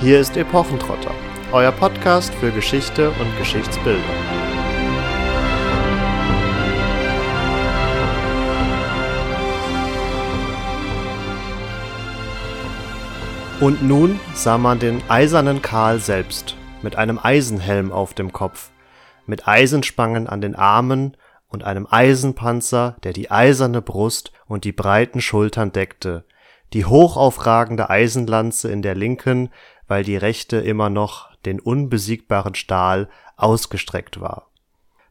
Hier ist Epochentrotter, euer Podcast für Geschichte und Geschichtsbildung. Und nun sah man den eisernen Karl selbst, mit einem Eisenhelm auf dem Kopf, mit Eisenspangen an den Armen und einem Eisenpanzer, der die eiserne Brust und die breiten Schultern deckte, die hochaufragende Eisenlanze in der linken, weil die rechte immer noch den unbesiegbaren Stahl ausgestreckt war.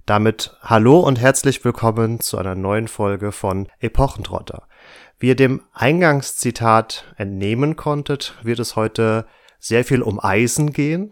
Damit hallo und herzlich willkommen zu einer neuen Folge von Epochentrotter. Wie ihr dem Eingangszitat entnehmen konntet, wird es heute sehr viel um Eisen gehen.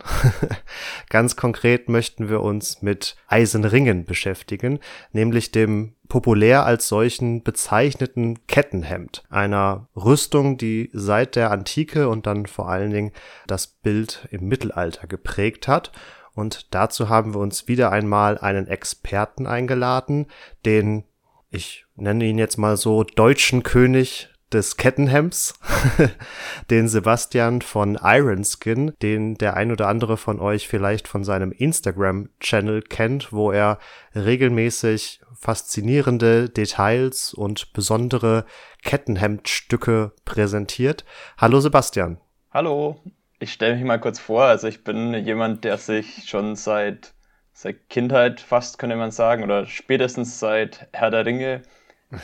Ganz konkret möchten wir uns mit Eisenringen beschäftigen, nämlich dem populär als solchen bezeichneten Kettenhemd, einer Rüstung, die seit der Antike und dann vor allen Dingen das Bild im Mittelalter geprägt hat. Und dazu haben wir uns wieder einmal einen Experten eingeladen, den ich nenne ihn jetzt mal so deutschen König des Kettenhemds, den Sebastian von Ironskin, den der ein oder andere von euch vielleicht von seinem Instagram-Channel kennt, wo er regelmäßig faszinierende Details und besondere Kettenhemdstücke präsentiert. Hallo Sebastian. Hallo, ich stelle mich mal kurz vor. Also ich bin jemand, der sich schon seit, seit Kindheit fast, könnte man sagen, oder spätestens seit Herr der Ringe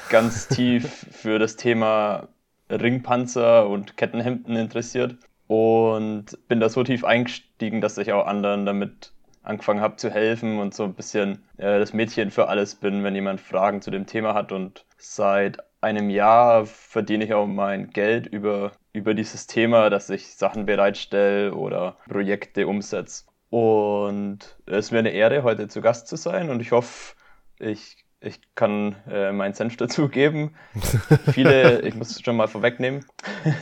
ganz tief für das Thema Ringpanzer und Kettenhemden interessiert und bin da so tief eingestiegen, dass ich auch anderen damit angefangen habe zu helfen und so ein bisschen äh, das Mädchen für alles bin, wenn jemand Fragen zu dem Thema hat. Und seit einem Jahr verdiene ich auch mein Geld über, über dieses Thema, dass ich Sachen bereitstelle oder Projekte umsetze. Und es ist mir eine Ehre, heute zu Gast zu sein und ich hoffe, ich ich kann äh, meinen Senf dazugeben. Viele, ich muss es schon mal vorwegnehmen.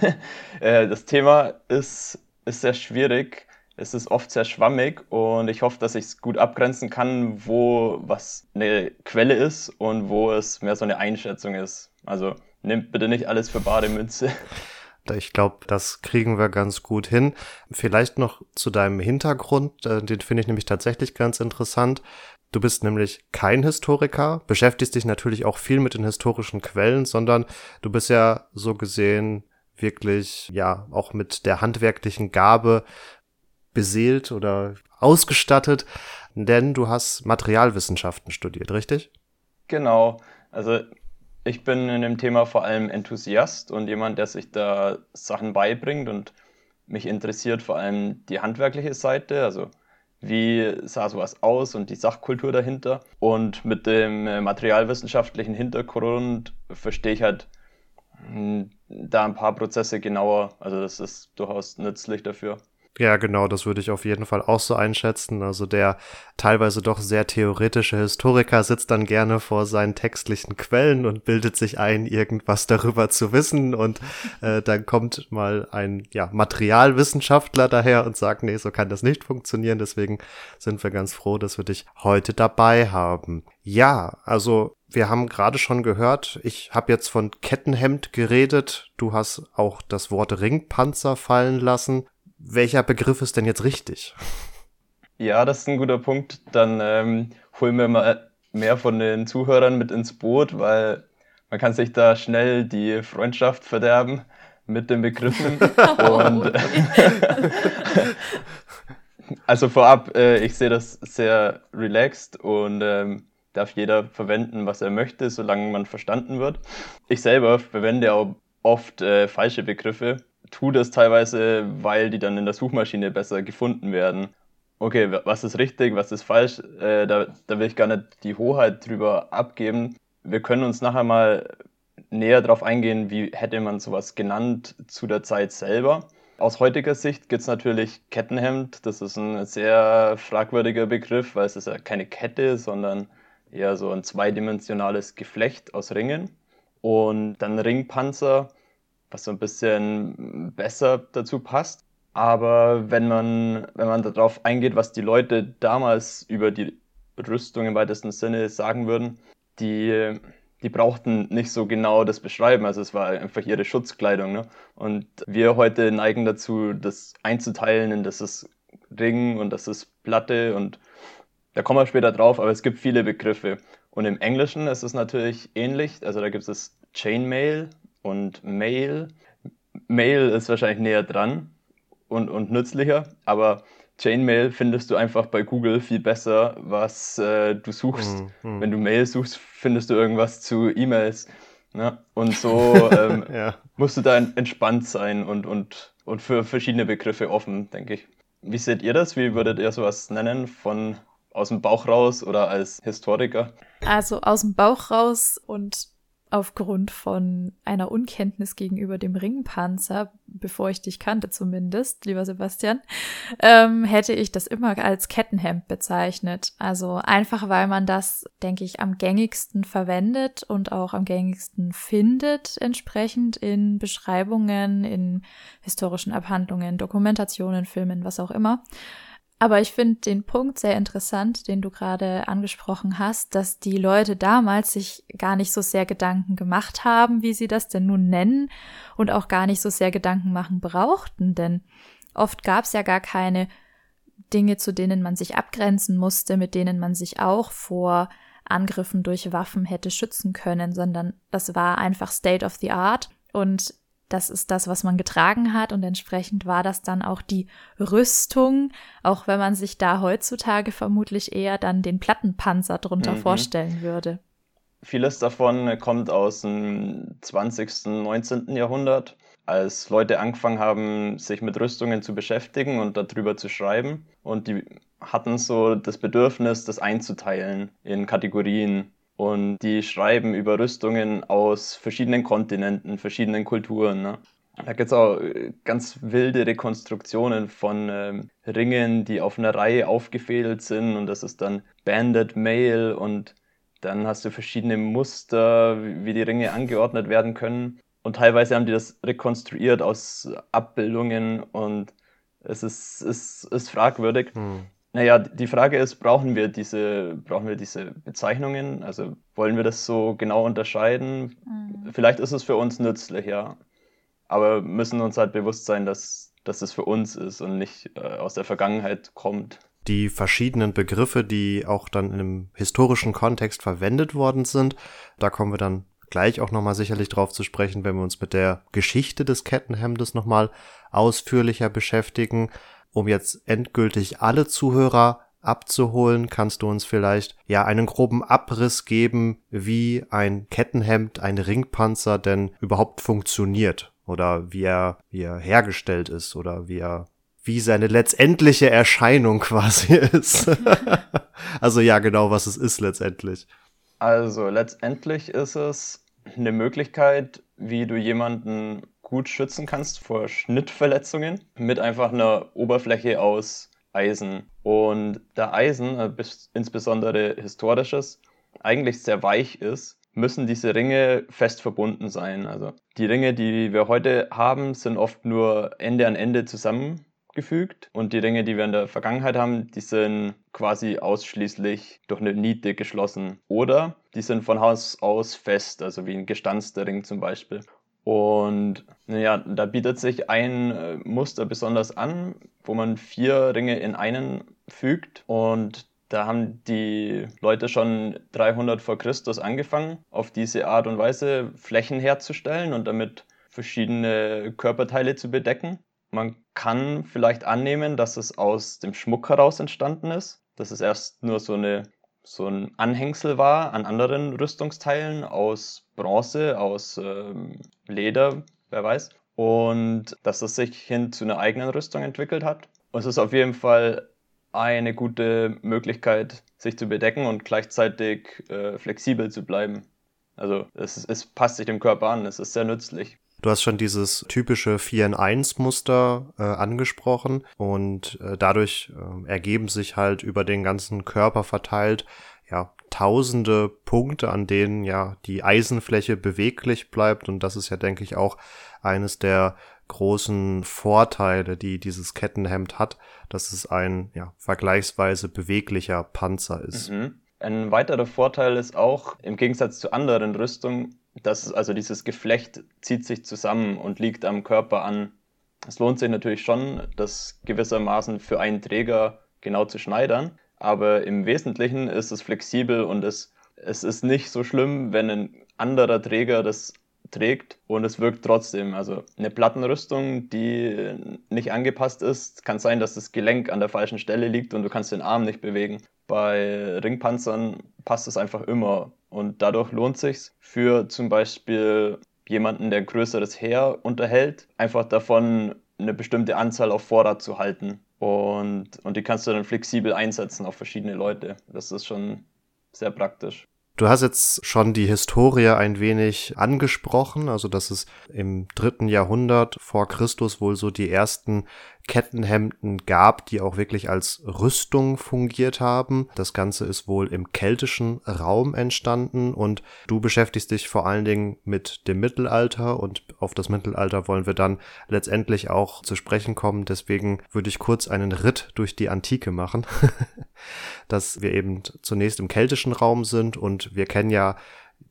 äh, das Thema ist, ist sehr schwierig. Es ist oft sehr schwammig und ich hoffe, dass ich es gut abgrenzen kann, wo was eine Quelle ist und wo es mehr so eine Einschätzung ist. Also nehmt bitte nicht alles für bare Münze. Ich glaube, das kriegen wir ganz gut hin. Vielleicht noch zu deinem Hintergrund, äh, den finde ich nämlich tatsächlich ganz interessant. Du bist nämlich kein Historiker, beschäftigst dich natürlich auch viel mit den historischen Quellen, sondern du bist ja so gesehen wirklich, ja, auch mit der handwerklichen Gabe beseelt oder ausgestattet, denn du hast Materialwissenschaften studiert, richtig? Genau. Also ich bin in dem Thema vor allem Enthusiast und jemand, der sich da Sachen beibringt und mich interessiert vor allem die handwerkliche Seite, also wie sah sowas aus und die Sachkultur dahinter. Und mit dem äh, materialwissenschaftlichen Hintergrund verstehe ich halt hm, da ein paar Prozesse genauer. Also das ist durchaus nützlich dafür. Ja, genau, das würde ich auf jeden Fall auch so einschätzen. Also der teilweise doch sehr theoretische Historiker sitzt dann gerne vor seinen textlichen Quellen und bildet sich ein, irgendwas darüber zu wissen. Und äh, dann kommt mal ein ja, Materialwissenschaftler daher und sagt, nee, so kann das nicht funktionieren. Deswegen sind wir ganz froh, dass wir dich heute dabei haben. Ja, also wir haben gerade schon gehört, ich habe jetzt von Kettenhemd geredet. Du hast auch das Wort Ringpanzer fallen lassen welcher Begriff ist denn jetzt richtig? Ja, das ist ein guter Punkt. Dann ähm, holen wir mal mehr von den Zuhörern mit ins Boot, weil man kann sich da schnell die Freundschaft verderben mit den Begriffen. Und also vorab, äh, ich sehe das sehr relaxed und ähm, darf jeder verwenden, was er möchte, solange man verstanden wird. Ich selber verwende auch oft äh, falsche Begriffe tue das teilweise, weil die dann in der Suchmaschine besser gefunden werden. Okay, was ist richtig, was ist falsch, äh, da, da will ich gar nicht die Hoheit drüber abgeben. Wir können uns nachher mal näher darauf eingehen, wie hätte man sowas genannt zu der Zeit selber. Aus heutiger Sicht gibt es natürlich Kettenhemd. Das ist ein sehr fragwürdiger Begriff, weil es ist ja keine Kette, sondern eher so ein zweidimensionales Geflecht aus Ringen. Und dann Ringpanzer was so ein bisschen besser dazu passt. Aber wenn man, wenn man darauf eingeht, was die Leute damals über die Rüstung im weitesten Sinne sagen würden, die, die brauchten nicht so genau das beschreiben, also es war einfach ihre Schutzkleidung. Ne? Und wir heute neigen dazu, das einzuteilen in das ist Ring und das ist Platte und da kommen wir später drauf, aber es gibt viele Begriffe. Und im Englischen ist es natürlich ähnlich, also da gibt es Chainmail und Mail. Mail ist wahrscheinlich näher dran und, und nützlicher, aber Chainmail findest du einfach bei Google viel besser, was äh, du suchst. Mhm. Wenn du Mail suchst, findest du irgendwas zu E-Mails. Ne? Und so ähm, ja. musst du da entspannt sein und, und, und für verschiedene Begriffe offen, denke ich. Wie seht ihr das? Wie würdet ihr sowas nennen von aus dem Bauch raus oder als Historiker? Also aus dem Bauch raus und aufgrund von einer Unkenntnis gegenüber dem Ringpanzer, bevor ich dich kannte zumindest, lieber Sebastian, ähm, hätte ich das immer als Kettenhemd bezeichnet. Also einfach, weil man das, denke ich, am gängigsten verwendet und auch am gängigsten findet, entsprechend in Beschreibungen, in historischen Abhandlungen, Dokumentationen, Filmen, was auch immer. Aber ich finde den Punkt sehr interessant, den du gerade angesprochen hast, dass die Leute damals sich gar nicht so sehr Gedanken gemacht haben, wie sie das denn nun nennen, und auch gar nicht so sehr Gedanken machen brauchten, denn oft gab es ja gar keine Dinge, zu denen man sich abgrenzen musste, mit denen man sich auch vor Angriffen durch Waffen hätte schützen können, sondern das war einfach State of the Art. Und das ist das, was man getragen hat und entsprechend war das dann auch die Rüstung, auch wenn man sich da heutzutage vermutlich eher dann den Plattenpanzer drunter mhm. vorstellen würde. Vieles davon kommt aus dem 20., 19. Jahrhundert, als Leute angefangen haben, sich mit Rüstungen zu beschäftigen und darüber zu schreiben. Und die hatten so das Bedürfnis, das einzuteilen in Kategorien. Und die schreiben über Rüstungen aus verschiedenen Kontinenten, verschiedenen Kulturen. Ne? Da gibt es auch äh, ganz wilde Rekonstruktionen von ähm, Ringen, die auf einer Reihe aufgefädelt sind. Und das ist dann Banded Mail. Und dann hast du verschiedene Muster, wie die Ringe angeordnet werden können. Und teilweise haben die das rekonstruiert aus Abbildungen. Und es ist, ist, ist fragwürdig. Hm. Naja, die Frage ist, brauchen wir diese, brauchen wir diese Bezeichnungen? Also wollen wir das so genau unterscheiden? Mhm. Vielleicht ist es für uns nützlich, ja. Aber müssen uns halt bewusst sein, dass, dass es für uns ist und nicht äh, aus der Vergangenheit kommt. Die verschiedenen Begriffe, die auch dann im historischen Kontext verwendet worden sind, da kommen wir dann gleich auch nochmal sicherlich drauf zu sprechen, wenn wir uns mit der Geschichte des Kettenhemdes nochmal ausführlicher beschäftigen um jetzt endgültig alle Zuhörer abzuholen, kannst du uns vielleicht ja einen groben Abriss geben, wie ein Kettenhemd, ein Ringpanzer denn überhaupt funktioniert oder wie er, wie er hergestellt ist oder wie er wie seine letztendliche Erscheinung quasi ist. also ja, genau, was es ist letztendlich. Also letztendlich ist es eine Möglichkeit, wie du jemanden gut schützen kannst vor Schnittverletzungen mit einfach einer Oberfläche aus Eisen. Und da Eisen, äh, insbesondere historisches, eigentlich sehr weich ist, müssen diese Ringe fest verbunden sein. Also die Ringe, die wir heute haben, sind oft nur Ende an Ende zusammengefügt und die Ringe, die wir in der Vergangenheit haben, die sind quasi ausschließlich durch eine Niete geschlossen oder die sind von Haus aus fest, also wie ein gestanzter Ring zum Beispiel. Und naja, da bietet sich ein äh, Muster besonders an, wo man vier Ringe in einen fügt. Und da haben die Leute schon 300 vor Christus angefangen, auf diese Art und Weise Flächen herzustellen und damit verschiedene Körperteile zu bedecken. Man kann vielleicht annehmen, dass es aus dem Schmuck heraus entstanden ist. Das ist erst nur so eine so ein Anhängsel war an anderen Rüstungsteilen aus Bronze, aus ähm, Leder, wer weiß. Und dass es sich hin zu einer eigenen Rüstung entwickelt hat. Und es ist auf jeden Fall eine gute Möglichkeit, sich zu bedecken und gleichzeitig äh, flexibel zu bleiben. Also es, es passt sich dem Körper an, es ist sehr nützlich. Du hast schon dieses typische 4 in 1 Muster äh, angesprochen und äh, dadurch äh, ergeben sich halt über den ganzen Körper verteilt ja tausende Punkte, an denen ja die Eisenfläche beweglich bleibt und das ist ja denke ich auch eines der großen Vorteile, die dieses Kettenhemd hat, dass es ein ja vergleichsweise beweglicher Panzer ist. Mhm. Ein weiterer Vorteil ist auch, im Gegensatz zu anderen Rüstungen, dass also dieses Geflecht zieht sich zusammen und liegt am Körper an. Es lohnt sich natürlich schon, das gewissermaßen für einen Träger genau zu schneidern, aber im Wesentlichen ist es flexibel und es, es ist nicht so schlimm, wenn ein anderer Träger das trägt und es wirkt trotzdem. Also eine Plattenrüstung, die nicht angepasst ist, kann sein, dass das Gelenk an der falschen Stelle liegt und du kannst den Arm nicht bewegen. Bei Ringpanzern passt es einfach immer und dadurch lohnt sich für zum Beispiel jemanden, der ein größeres Heer unterhält, einfach davon eine bestimmte Anzahl auf Vorrat zu halten. Und, und die kannst du dann flexibel einsetzen auf verschiedene Leute. Das ist schon sehr praktisch. Du hast jetzt schon die Historie ein wenig angesprochen, also dass es im dritten Jahrhundert vor Christus wohl so die ersten Kettenhemden gab, die auch wirklich als Rüstung fungiert haben. Das Ganze ist wohl im keltischen Raum entstanden und du beschäftigst dich vor allen Dingen mit dem Mittelalter und auf das Mittelalter wollen wir dann letztendlich auch zu sprechen kommen. Deswegen würde ich kurz einen Ritt durch die Antike machen, dass wir eben zunächst im keltischen Raum sind und wir kennen ja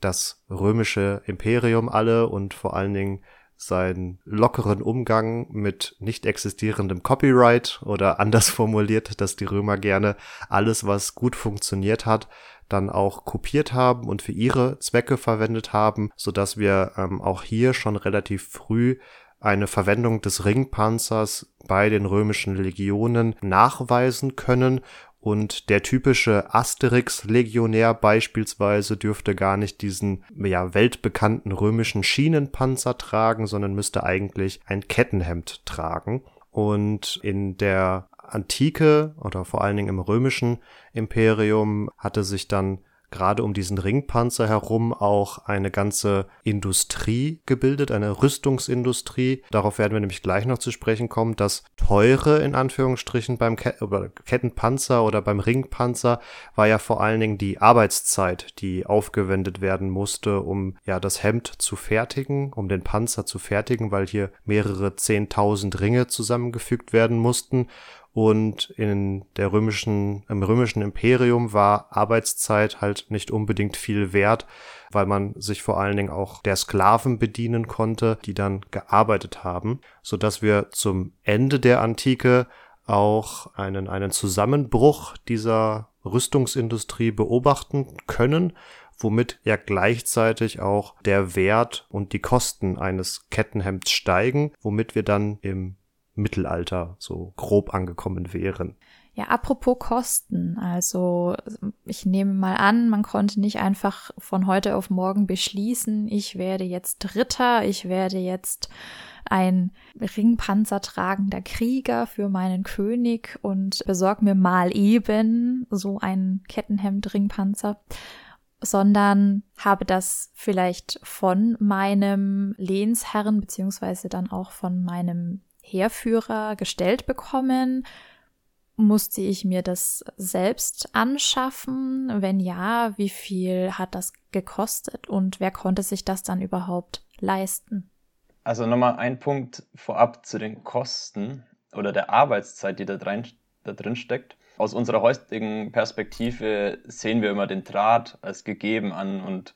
das römische Imperium alle und vor allen Dingen seinen lockeren Umgang mit nicht existierendem Copyright oder anders formuliert, dass die Römer gerne alles, was gut funktioniert hat, dann auch kopiert haben und für ihre Zwecke verwendet haben, so dass wir ähm, auch hier schon relativ früh eine Verwendung des Ringpanzers bei den römischen Legionen nachweisen können und der typische Asterix-Legionär beispielsweise dürfte gar nicht diesen ja, weltbekannten römischen Schienenpanzer tragen, sondern müsste eigentlich ein Kettenhemd tragen. Und in der Antike oder vor allen Dingen im römischen Imperium hatte sich dann gerade um diesen Ringpanzer herum auch eine ganze Industrie gebildet, eine Rüstungsindustrie. Darauf werden wir nämlich gleich noch zu sprechen kommen. Das teure in Anführungsstrichen beim Ke Kettenpanzer oder beim Ringpanzer war ja vor allen Dingen die Arbeitszeit, die aufgewendet werden musste, um ja das Hemd zu fertigen, um den Panzer zu fertigen, weil hier mehrere zehntausend Ringe zusammengefügt werden mussten und in der römischen, im römischen Imperium war Arbeitszeit halt nicht unbedingt viel wert, weil man sich vor allen Dingen auch der Sklaven bedienen konnte, die dann gearbeitet haben, so dass wir zum Ende der Antike auch einen, einen Zusammenbruch dieser Rüstungsindustrie beobachten können, womit ja gleichzeitig auch der Wert und die Kosten eines Kettenhemds steigen, womit wir dann im Mittelalter so grob angekommen wären. Ja, apropos Kosten. Also ich nehme mal an, man konnte nicht einfach von heute auf morgen beschließen, ich werde jetzt Ritter, ich werde jetzt ein ringpanzertragender Krieger für meinen König und besorg mir mal eben so ein Kettenhemd-Ringpanzer, sondern habe das vielleicht von meinem Lehnsherren beziehungsweise dann auch von meinem Heerführer gestellt bekommen? Musste ich mir das selbst anschaffen? Wenn ja, wie viel hat das gekostet und wer konnte sich das dann überhaupt leisten? Also nochmal ein Punkt vorab zu den Kosten oder der Arbeitszeit, die da, rein, da drin steckt. Aus unserer heutigen Perspektive sehen wir immer den Draht als gegeben an und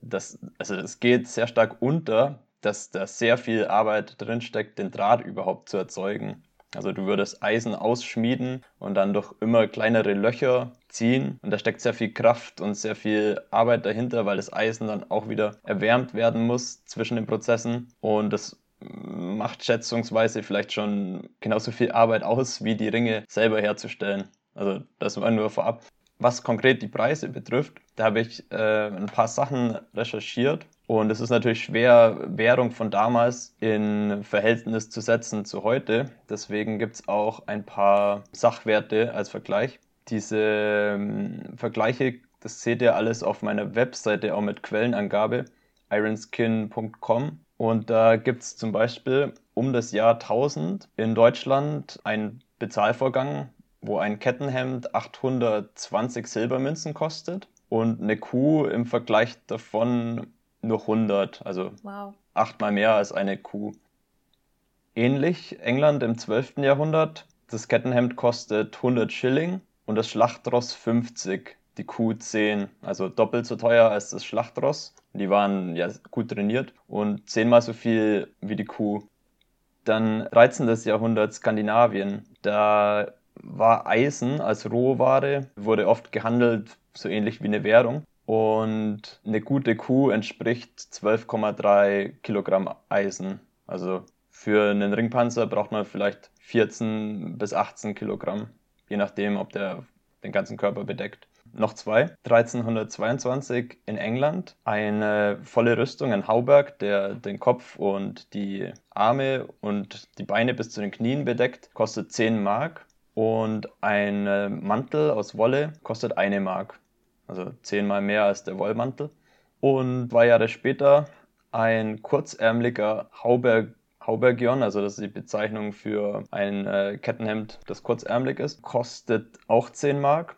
das, also das geht sehr stark unter, dass da sehr viel Arbeit drinsteckt, den Draht überhaupt zu erzeugen. Also du würdest Eisen ausschmieden und dann durch immer kleinere Löcher ziehen. Und da steckt sehr viel Kraft und sehr viel Arbeit dahinter, weil das Eisen dann auch wieder erwärmt werden muss zwischen den Prozessen. Und das macht schätzungsweise vielleicht schon genauso viel Arbeit aus, wie die Ringe selber herzustellen. Also das war nur vorab. Was konkret die Preise betrifft, da habe ich äh, ein paar Sachen recherchiert und es ist natürlich schwer, Währung von damals in Verhältnis zu setzen zu heute. Deswegen gibt es auch ein paar Sachwerte als Vergleich. Diese ähm, Vergleiche, das seht ihr alles auf meiner Webseite auch mit Quellenangabe, ironskin.com. Und da gibt es zum Beispiel um das Jahr 1000 in Deutschland einen Bezahlvorgang, wo ein Kettenhemd 820 Silbermünzen kostet und eine Kuh im Vergleich davon nur 100, also wow. achtmal mehr als eine Kuh. Ähnlich England im 12. Jahrhundert. Das Kettenhemd kostet 100 Schilling und das Schlachtross 50. die Kuh 10, also doppelt so teuer als das Schlachtross. Die waren ja gut trainiert und zehnmal so viel wie die Kuh. Dann 13. Jahrhundert Skandinavien. Da war Eisen als Rohware, wurde oft gehandelt, so ähnlich wie eine Währung. Und eine gute Kuh entspricht 12,3 Kilogramm Eisen. Also für einen Ringpanzer braucht man vielleicht 14 bis 18 Kilogramm, je nachdem, ob der den ganzen Körper bedeckt. Noch zwei. 1322 in England eine volle Rüstung, ein Hauberg, der den Kopf und die Arme und die Beine bis zu den Knien bedeckt, kostet 10 Mark. Und ein Mantel aus Wolle kostet eine Mark. Also zehnmal mehr als der Wollmantel. Und zwei Jahre später ein kurzärmeliger Hauberg Haubergion, also das ist die Bezeichnung für ein äh, Kettenhemd, das kurzärmelig ist, kostet auch 10 Mark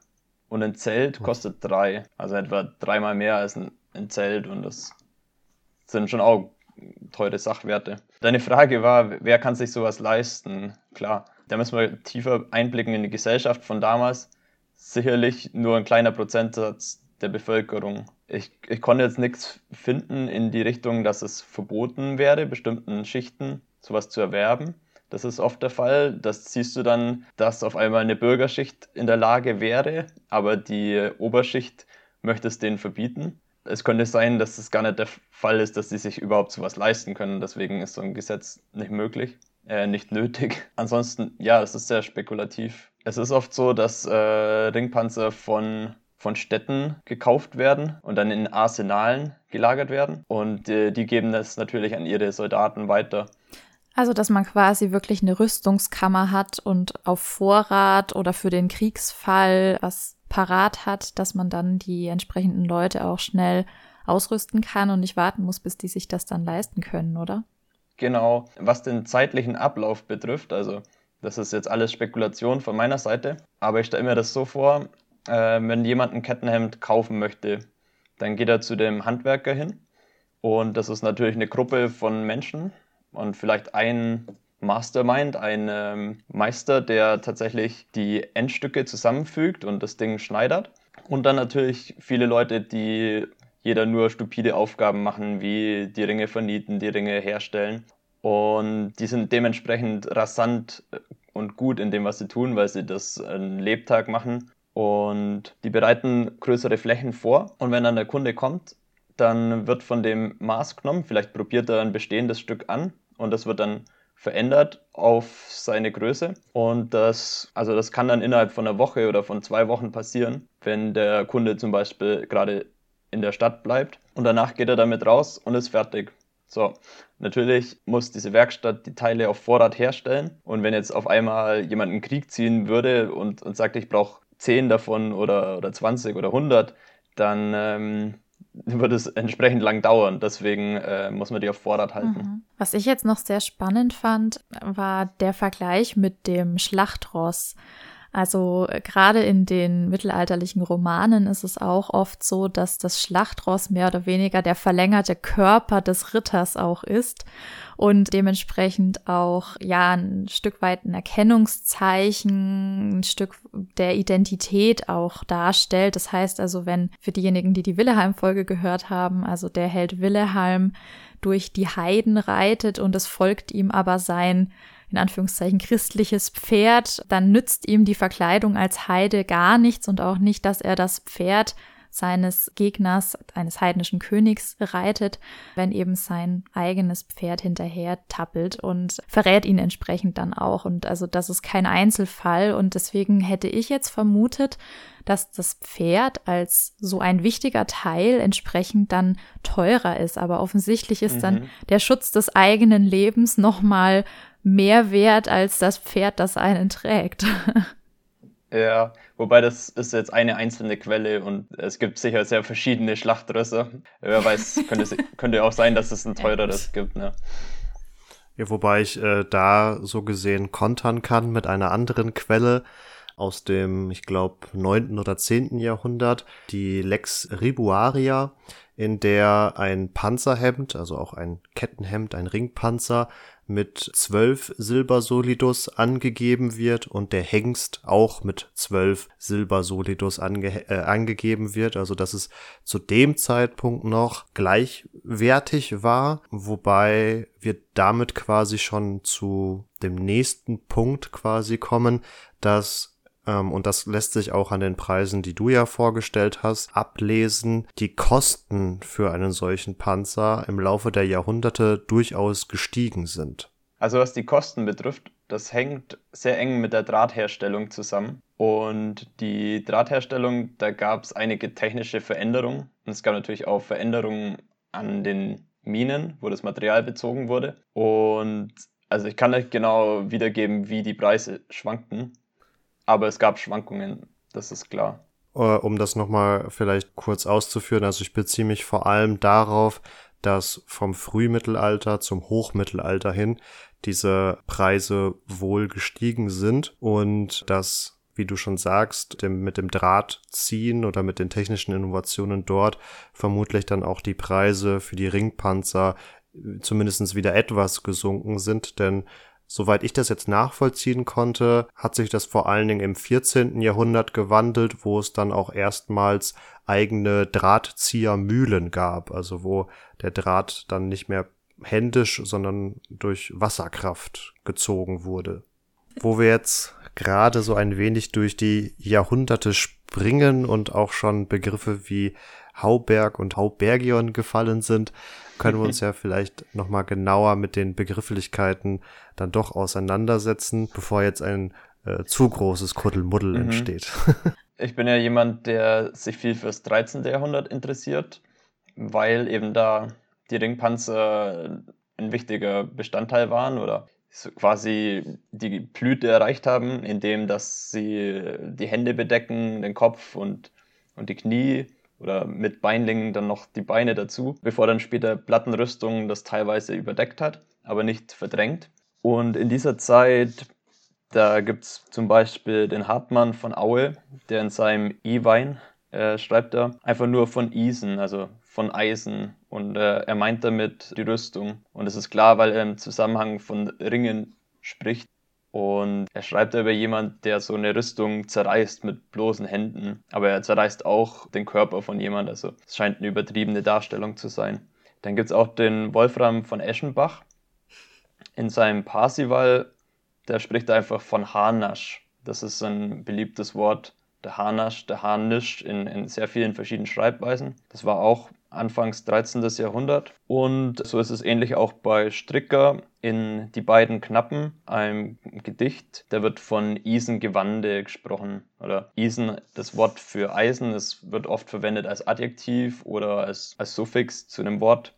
und ein Zelt kostet 3, also etwa dreimal mehr als ein, ein Zelt und das sind schon auch teure Sachwerte. Deine Frage war, wer kann sich sowas leisten? Klar, da müssen wir tiefer einblicken in die Gesellschaft von damals. Sicherlich nur ein kleiner Prozentsatz der Bevölkerung. Ich, ich konnte jetzt nichts finden in die Richtung, dass es verboten wäre, bestimmten Schichten sowas zu erwerben. Das ist oft der Fall. Das siehst du dann, dass auf einmal eine Bürgerschicht in der Lage wäre, aber die Oberschicht möchte es denen verbieten. Es könnte sein, dass es gar nicht der Fall ist, dass sie sich überhaupt sowas leisten können. Deswegen ist so ein Gesetz nicht möglich äh, nicht nötig. Ansonsten, ja, es ist sehr spekulativ. Es ist oft so, dass äh, Ringpanzer von von Städten gekauft werden und dann in Arsenalen gelagert werden. Und äh, die geben das natürlich an ihre Soldaten weiter. Also, dass man quasi wirklich eine Rüstungskammer hat und auf Vorrat oder für den Kriegsfall was parat hat, dass man dann die entsprechenden Leute auch schnell ausrüsten kann und nicht warten muss, bis die sich das dann leisten können, oder? Genau, was den zeitlichen Ablauf betrifft, also das ist jetzt alles Spekulation von meiner Seite, aber ich stelle mir das so vor, äh, wenn jemand ein Kettenhemd kaufen möchte, dann geht er zu dem Handwerker hin und das ist natürlich eine Gruppe von Menschen und vielleicht ein Mastermind, ein ähm, Meister, der tatsächlich die Endstücke zusammenfügt und das Ding schneidert. Und dann natürlich viele Leute, die jeder nur stupide Aufgaben machen, wie die Ringe vernieten, die Ringe herstellen. Und die sind dementsprechend rasant und gut in dem, was sie tun, weil sie das einen Lebtag machen. Und die bereiten größere Flächen vor. Und wenn dann der Kunde kommt, dann wird von dem Maß genommen. Vielleicht probiert er ein bestehendes Stück an und das wird dann verändert auf seine Größe. Und das, also das kann dann innerhalb von einer Woche oder von zwei Wochen passieren, wenn der Kunde zum Beispiel gerade in der Stadt bleibt und danach geht er damit raus und ist fertig. So, natürlich muss diese Werkstatt die Teile auf Vorrat herstellen und wenn jetzt auf einmal jemand einen Krieg ziehen würde und, und sagt, ich brauche 10 davon oder, oder 20 oder 100, dann ähm, wird es entsprechend lang dauern. Deswegen äh, muss man die auf Vorrat halten. Mhm. Was ich jetzt noch sehr spannend fand, war der Vergleich mit dem Schlachtross. Also äh, gerade in den mittelalterlichen Romanen ist es auch oft so, dass das Schlachtross mehr oder weniger der verlängerte Körper des Ritters auch ist und dementsprechend auch ja ein Stück weit ein Erkennungszeichen, ein Stück der Identität auch darstellt. Das heißt also, wenn für diejenigen, die die Willeheim-Folge gehört haben, also der Held Willeheim durch die Heiden reitet und es folgt ihm aber sein in Anführungszeichen christliches Pferd, dann nützt ihm die Verkleidung als Heide gar nichts und auch nicht, dass er das Pferd seines Gegners, eines heidnischen Königs, reitet, wenn eben sein eigenes Pferd hinterher tappelt und verrät ihn entsprechend dann auch. Und also das ist kein Einzelfall und deswegen hätte ich jetzt vermutet, dass das Pferd als so ein wichtiger Teil entsprechend dann teurer ist. Aber offensichtlich ist mhm. dann der Schutz des eigenen Lebens nochmal mehr wert als das Pferd, das einen trägt. Ja, wobei das ist jetzt eine einzelne Quelle und es gibt sicher sehr verschiedene Schlachtrösser. Wer weiß, könnte, könnte auch sein, dass es ein teureres gibt. Ne? Ja, wobei ich äh, da so gesehen kontern kann mit einer anderen Quelle aus dem, ich glaube, 9. oder 10. Jahrhundert, die Lex Ribuaria, in der ein Panzerhemd, also auch ein Kettenhemd, ein Ringpanzer mit zwölf Silbersolidus angegeben wird und der Hengst auch mit zwölf Silbersolidus ange äh, angegeben wird. Also dass es zu dem Zeitpunkt noch gleichwertig war, wobei wir damit quasi schon zu dem nächsten Punkt quasi kommen, dass und das lässt sich auch an den Preisen, die du ja vorgestellt hast, ablesen, die Kosten für einen solchen Panzer im Laufe der Jahrhunderte durchaus gestiegen sind. Also was die Kosten betrifft, das hängt sehr eng mit der Drahtherstellung zusammen. Und die Drahtherstellung, da gab es einige technische Veränderungen. Und es gab natürlich auch Veränderungen an den Minen, wo das Material bezogen wurde. Und also ich kann nicht genau wiedergeben, wie die Preise schwankten. Aber es gab Schwankungen, das ist klar. Äh, um das nochmal vielleicht kurz auszuführen, also ich beziehe mich vor allem darauf, dass vom Frühmittelalter zum Hochmittelalter hin diese Preise wohl gestiegen sind und dass, wie du schon sagst, dem, mit dem Drahtziehen oder mit den technischen Innovationen dort vermutlich dann auch die Preise für die Ringpanzer äh, zumindest wieder etwas gesunken sind, denn Soweit ich das jetzt nachvollziehen konnte, hat sich das vor allen Dingen im 14. Jahrhundert gewandelt, wo es dann auch erstmals eigene Drahtziehermühlen gab, also wo der Draht dann nicht mehr händisch, sondern durch Wasserkraft gezogen wurde. Wo wir jetzt gerade so ein wenig durch die Jahrhunderte springen und auch schon Begriffe wie Hauberg und Haubergion gefallen sind, können wir uns ja vielleicht nochmal genauer mit den Begrifflichkeiten dann doch auseinandersetzen, bevor jetzt ein äh, zu großes Kuddelmuddel mhm. entsteht. ich bin ja jemand, der sich viel fürs 13. Jahrhundert interessiert, weil eben da die Ringpanzer ein wichtiger Bestandteil waren oder quasi die Blüte erreicht haben, indem dass sie die Hände bedecken, den Kopf und, und die Knie oder mit Beinlingen dann noch die Beine dazu, bevor dann später Plattenrüstung das teilweise überdeckt hat, aber nicht verdrängt. Und in dieser Zeit, da gibt es zum Beispiel den Hartmann von Aue, der in seinem E-Wein äh, schreibt er einfach nur von Isen, also von Eisen. Und äh, er meint damit die Rüstung. Und es ist klar, weil er im Zusammenhang von Ringen spricht. Und er schreibt über jemand, der so eine Rüstung zerreißt mit bloßen Händen. Aber er zerreißt auch den Körper von jemand. Also es scheint eine übertriebene Darstellung zu sein. Dann gibt es auch den Wolfram von Eschenbach. In seinem Parsival, der spricht einfach von Harnasch. Das ist ein beliebtes Wort. Der Harnasch, der Harnisch in, in sehr vielen verschiedenen Schreibweisen. Das war auch Anfangs 13. Jahrhundert. Und so ist es ähnlich auch bei Stricker in Die beiden Knappen, einem Gedicht. Da wird von Isengewande gesprochen. Oder Isen, das Wort für Eisen, es wird oft verwendet als Adjektiv oder als, als Suffix zu einem Wort.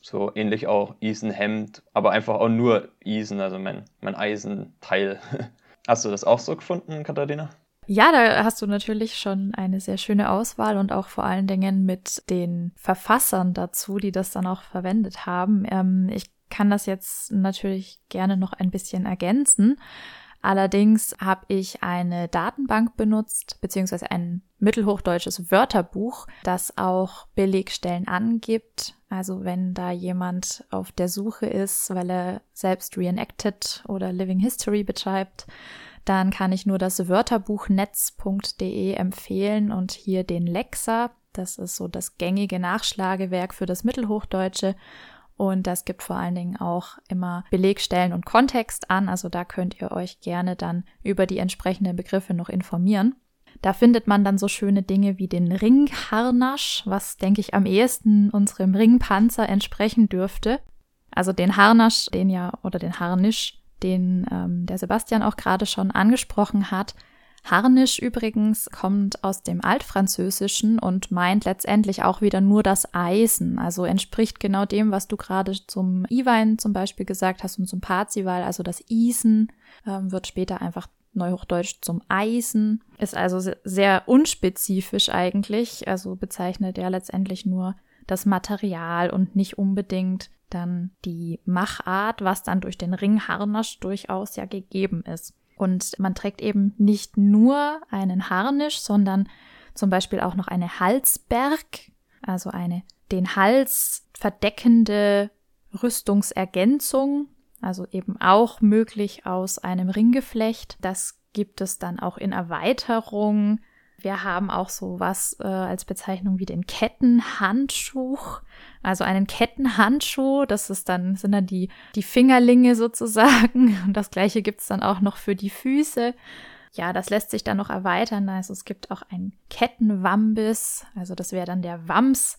So ähnlich auch Isenhemd, aber einfach auch nur Isen, also mein, mein Eisenteil. Hast du das auch so gefunden, Katharina? Ja, da hast du natürlich schon eine sehr schöne Auswahl und auch vor allen Dingen mit den Verfassern dazu, die das dann auch verwendet haben. Ähm, ich kann das jetzt natürlich gerne noch ein bisschen ergänzen. Allerdings habe ich eine Datenbank benutzt, beziehungsweise ein mittelhochdeutsches Wörterbuch, das auch Belegstellen angibt. Also wenn da jemand auf der Suche ist, weil er selbst Reenacted oder Living History betreibt, dann kann ich nur das Wörterbuchnetz.de empfehlen und hier den Lexa. Das ist so das gängige Nachschlagewerk für das Mittelhochdeutsche. Und das gibt vor allen Dingen auch immer Belegstellen und Kontext an. Also da könnt ihr euch gerne dann über die entsprechenden Begriffe noch informieren. Da findet man dann so schöne Dinge wie den Ringharnasch, was denke ich am ehesten unserem Ringpanzer entsprechen dürfte. Also den Harnasch, den ja, oder den Harnisch, den ähm, der Sebastian auch gerade schon angesprochen hat. Harnisch übrigens kommt aus dem Altfranzösischen und meint letztendlich auch wieder nur das Eisen. Also entspricht genau dem, was du gerade zum Iwein zum Beispiel gesagt hast und zum Parzival. Also das Isen ähm, wird später einfach Neuhochdeutsch zum Eisen. Ist also sehr unspezifisch eigentlich. Also bezeichnet er letztendlich nur das Material und nicht unbedingt dann die Machart, was dann durch den Ringharnisch durchaus ja gegeben ist. Und man trägt eben nicht nur einen Harnisch, sondern zum Beispiel auch noch eine Halsberg, also eine den Hals verdeckende Rüstungsergänzung, also eben auch möglich aus einem Ringgeflecht. Das gibt es dann auch in Erweiterung. Wir haben auch so was äh, als Bezeichnung wie den Kettenhandschuh. Also einen Kettenhandschuh, das ist dann, sind dann die, die Fingerlinge sozusagen. Und das gleiche gibt's dann auch noch für die Füße. Ja, das lässt sich dann noch erweitern. Also es gibt auch einen Kettenwambis, also das wäre dann der Wams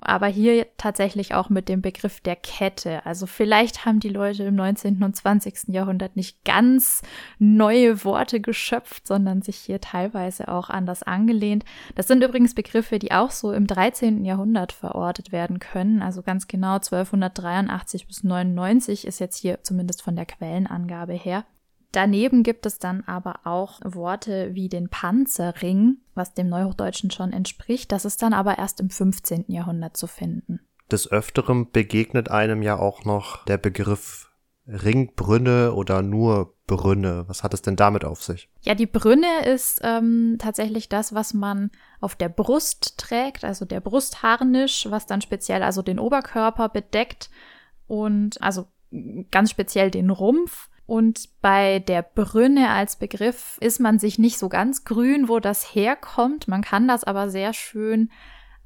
aber hier tatsächlich auch mit dem Begriff der Kette. Also vielleicht haben die Leute im 19. und 20. Jahrhundert nicht ganz neue Worte geschöpft, sondern sich hier teilweise auch anders angelehnt. Das sind übrigens Begriffe, die auch so im 13. Jahrhundert verortet werden können. Also ganz genau 1283 bis 99 ist jetzt hier zumindest von der Quellenangabe her. Daneben gibt es dann aber auch Worte wie den Panzerring, was dem Neuhochdeutschen schon entspricht. Das ist dann aber erst im 15. Jahrhundert zu finden. Des Öfteren begegnet einem ja auch noch der Begriff Ringbrünne oder nur Brünne. Was hat es denn damit auf sich? Ja, die Brünne ist ähm, tatsächlich das, was man auf der Brust trägt, also der Brustharnisch, was dann speziell also den Oberkörper bedeckt und also ganz speziell den Rumpf. Und bei der Brünne als Begriff ist man sich nicht so ganz grün, wo das herkommt. Man kann das aber sehr schön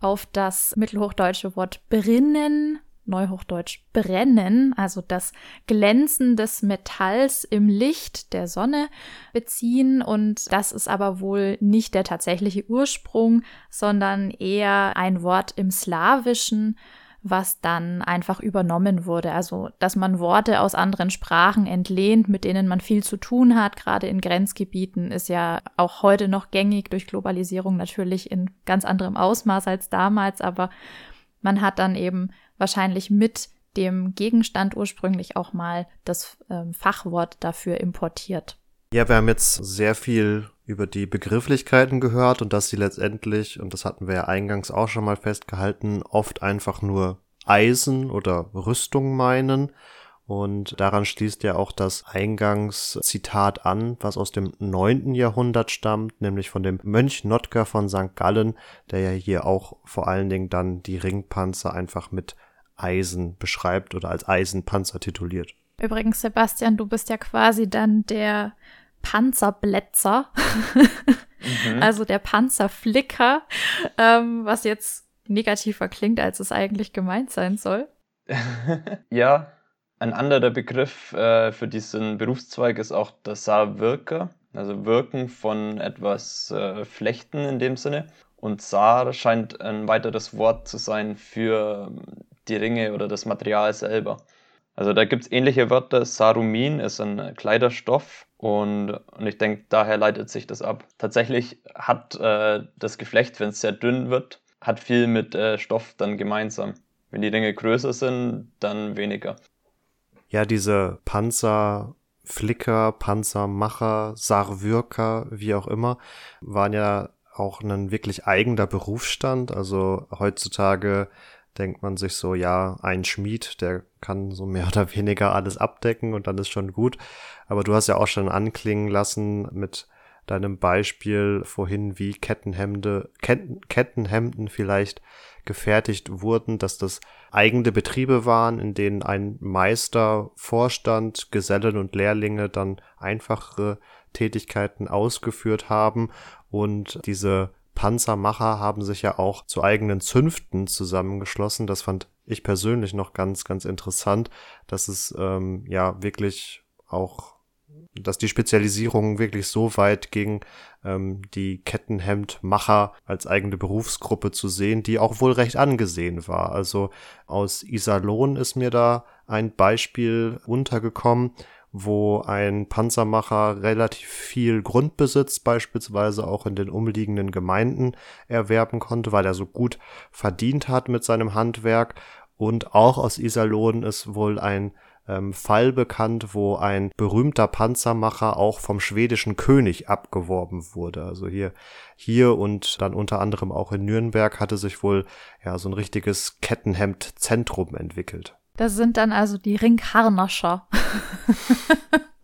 auf das mittelhochdeutsche Wort brinnen, neuhochdeutsch brennen, also das Glänzen des Metalls im Licht der Sonne beziehen. Und das ist aber wohl nicht der tatsächliche Ursprung, sondern eher ein Wort im Slawischen, was dann einfach übernommen wurde. Also, dass man Worte aus anderen Sprachen entlehnt, mit denen man viel zu tun hat, gerade in Grenzgebieten, ist ja auch heute noch gängig durch Globalisierung natürlich in ganz anderem Ausmaß als damals, aber man hat dann eben wahrscheinlich mit dem Gegenstand ursprünglich auch mal das ähm, Fachwort dafür importiert. Ja, wir haben jetzt sehr viel über die Begrifflichkeiten gehört und dass sie letztendlich, und das hatten wir ja eingangs auch schon mal festgehalten, oft einfach nur Eisen oder Rüstung meinen. Und daran schließt ja auch das Eingangszitat an, was aus dem neunten Jahrhundert stammt, nämlich von dem Mönch Notker von St. Gallen, der ja hier auch vor allen Dingen dann die Ringpanzer einfach mit Eisen beschreibt oder als Eisenpanzer tituliert. Übrigens, Sebastian, du bist ja quasi dann der Panzerblätzer, mhm. also der Panzerflicker, ähm, was jetzt negativer klingt, als es eigentlich gemeint sein soll. ja, ein anderer Begriff äh, für diesen Berufszweig ist auch der Saarwirker, also Wirken von etwas äh, Flechten in dem Sinne. Und Saar scheint ein weiteres Wort zu sein für die Ringe oder das Material selber. Also da gibt es ähnliche Wörter. Sarumin ist ein Kleiderstoff und, und ich denke, daher leitet sich das ab. Tatsächlich hat äh, das Geflecht, wenn es sehr dünn wird, hat viel mit äh, Stoff dann gemeinsam. Wenn die Dinge größer sind, dann weniger. Ja, diese Panzerflicker, Panzermacher, Sarwürker, wie auch immer, waren ja auch ein wirklich eigener Berufsstand. Also heutzutage denkt man sich so, ja, ein Schmied, der kann so mehr oder weniger alles abdecken und dann ist schon gut. Aber du hast ja auch schon anklingen lassen mit deinem Beispiel vorhin, wie Kettenhemde, Ketten, Kettenhemden vielleicht gefertigt wurden, dass das eigene Betriebe waren, in denen ein Meister, Vorstand, Gesellen und Lehrlinge dann einfachere Tätigkeiten ausgeführt haben und diese Panzermacher haben sich ja auch zu eigenen Zünften zusammengeschlossen. Das fand ich persönlich noch ganz, ganz interessant, dass es ähm, ja wirklich auch dass die Spezialisierung wirklich so weit ging, ähm, die Kettenhemdmacher als eigene Berufsgruppe zu sehen, die auch wohl recht angesehen war. Also aus Iserlohn ist mir da ein Beispiel untergekommen, wo ein Panzermacher relativ viel Grundbesitz beispielsweise auch in den umliegenden Gemeinden erwerben konnte, weil er so gut verdient hat mit seinem Handwerk. Und auch aus Iserlohn ist wohl ein ähm, Fall bekannt, wo ein berühmter Panzermacher auch vom schwedischen König abgeworben wurde. Also hier, hier und dann unter anderem auch in Nürnberg hatte sich wohl ja so ein richtiges Kettenhemdzentrum entwickelt. Das sind dann also die Ringharnascher.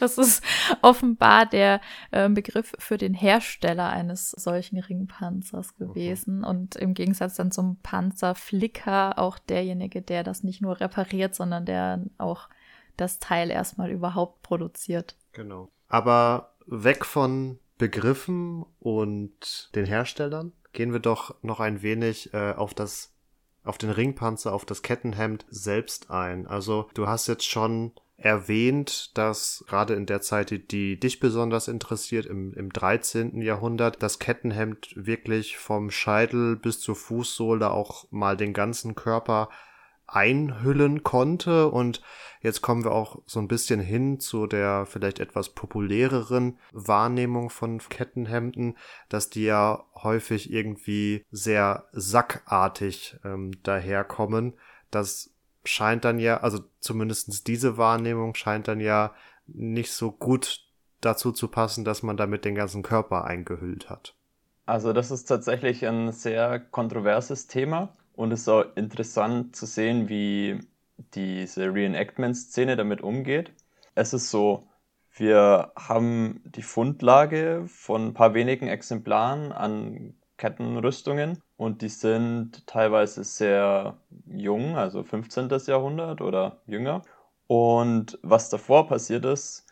Das ist offenbar der äh, Begriff für den Hersteller eines solchen Ringpanzers gewesen. Okay. Und im Gegensatz dann zum Panzerflicker auch derjenige, der das nicht nur repariert, sondern der auch das Teil erstmal überhaupt produziert. Genau. Aber weg von Begriffen und den Herstellern gehen wir doch noch ein wenig äh, auf das auf den Ringpanzer, auf das Kettenhemd selbst ein. Also du hast jetzt schon erwähnt, dass gerade in der Zeit, die, die dich besonders interessiert, im, im 13. Jahrhundert, das Kettenhemd wirklich vom Scheitel bis zur Fußsohle auch mal den ganzen Körper einhüllen konnte. Und jetzt kommen wir auch so ein bisschen hin zu der vielleicht etwas populäreren Wahrnehmung von Kettenhemden, dass die ja häufig irgendwie sehr sackartig ähm, daherkommen. Das scheint dann ja, also zumindestens diese Wahrnehmung scheint dann ja nicht so gut dazu zu passen, dass man damit den ganzen Körper eingehüllt hat. Also das ist tatsächlich ein sehr kontroverses Thema und es ist auch interessant zu sehen, wie diese Reenactment-Szene damit umgeht. Es ist so, wir haben die Fundlage von ein paar wenigen Exemplaren an Kettenrüstungen und die sind teilweise sehr jung, also 15. Jahrhundert oder jünger. Und was davor passiert ist,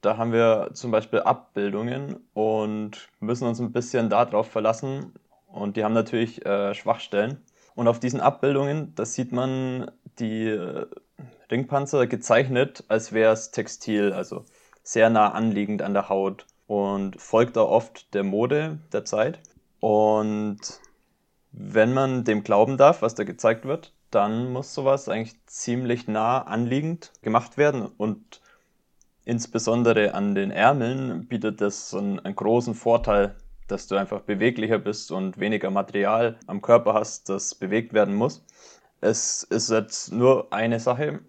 da haben wir zum Beispiel Abbildungen und müssen uns ein bisschen darauf verlassen. Und die haben natürlich äh, Schwachstellen. Und auf diesen Abbildungen, da sieht man die äh, Ringpanzer gezeichnet, als wäre es Textil, also sehr nah anliegend an der Haut und folgt da oft der Mode der Zeit. Und wenn man dem glauben darf, was da gezeigt wird, dann muss sowas eigentlich ziemlich nah anliegend gemacht werden und insbesondere an den Ärmeln bietet das einen, einen großen Vorteil, dass du einfach beweglicher bist und weniger Material am Körper hast, das bewegt werden muss. Es ist jetzt nur eine Sache.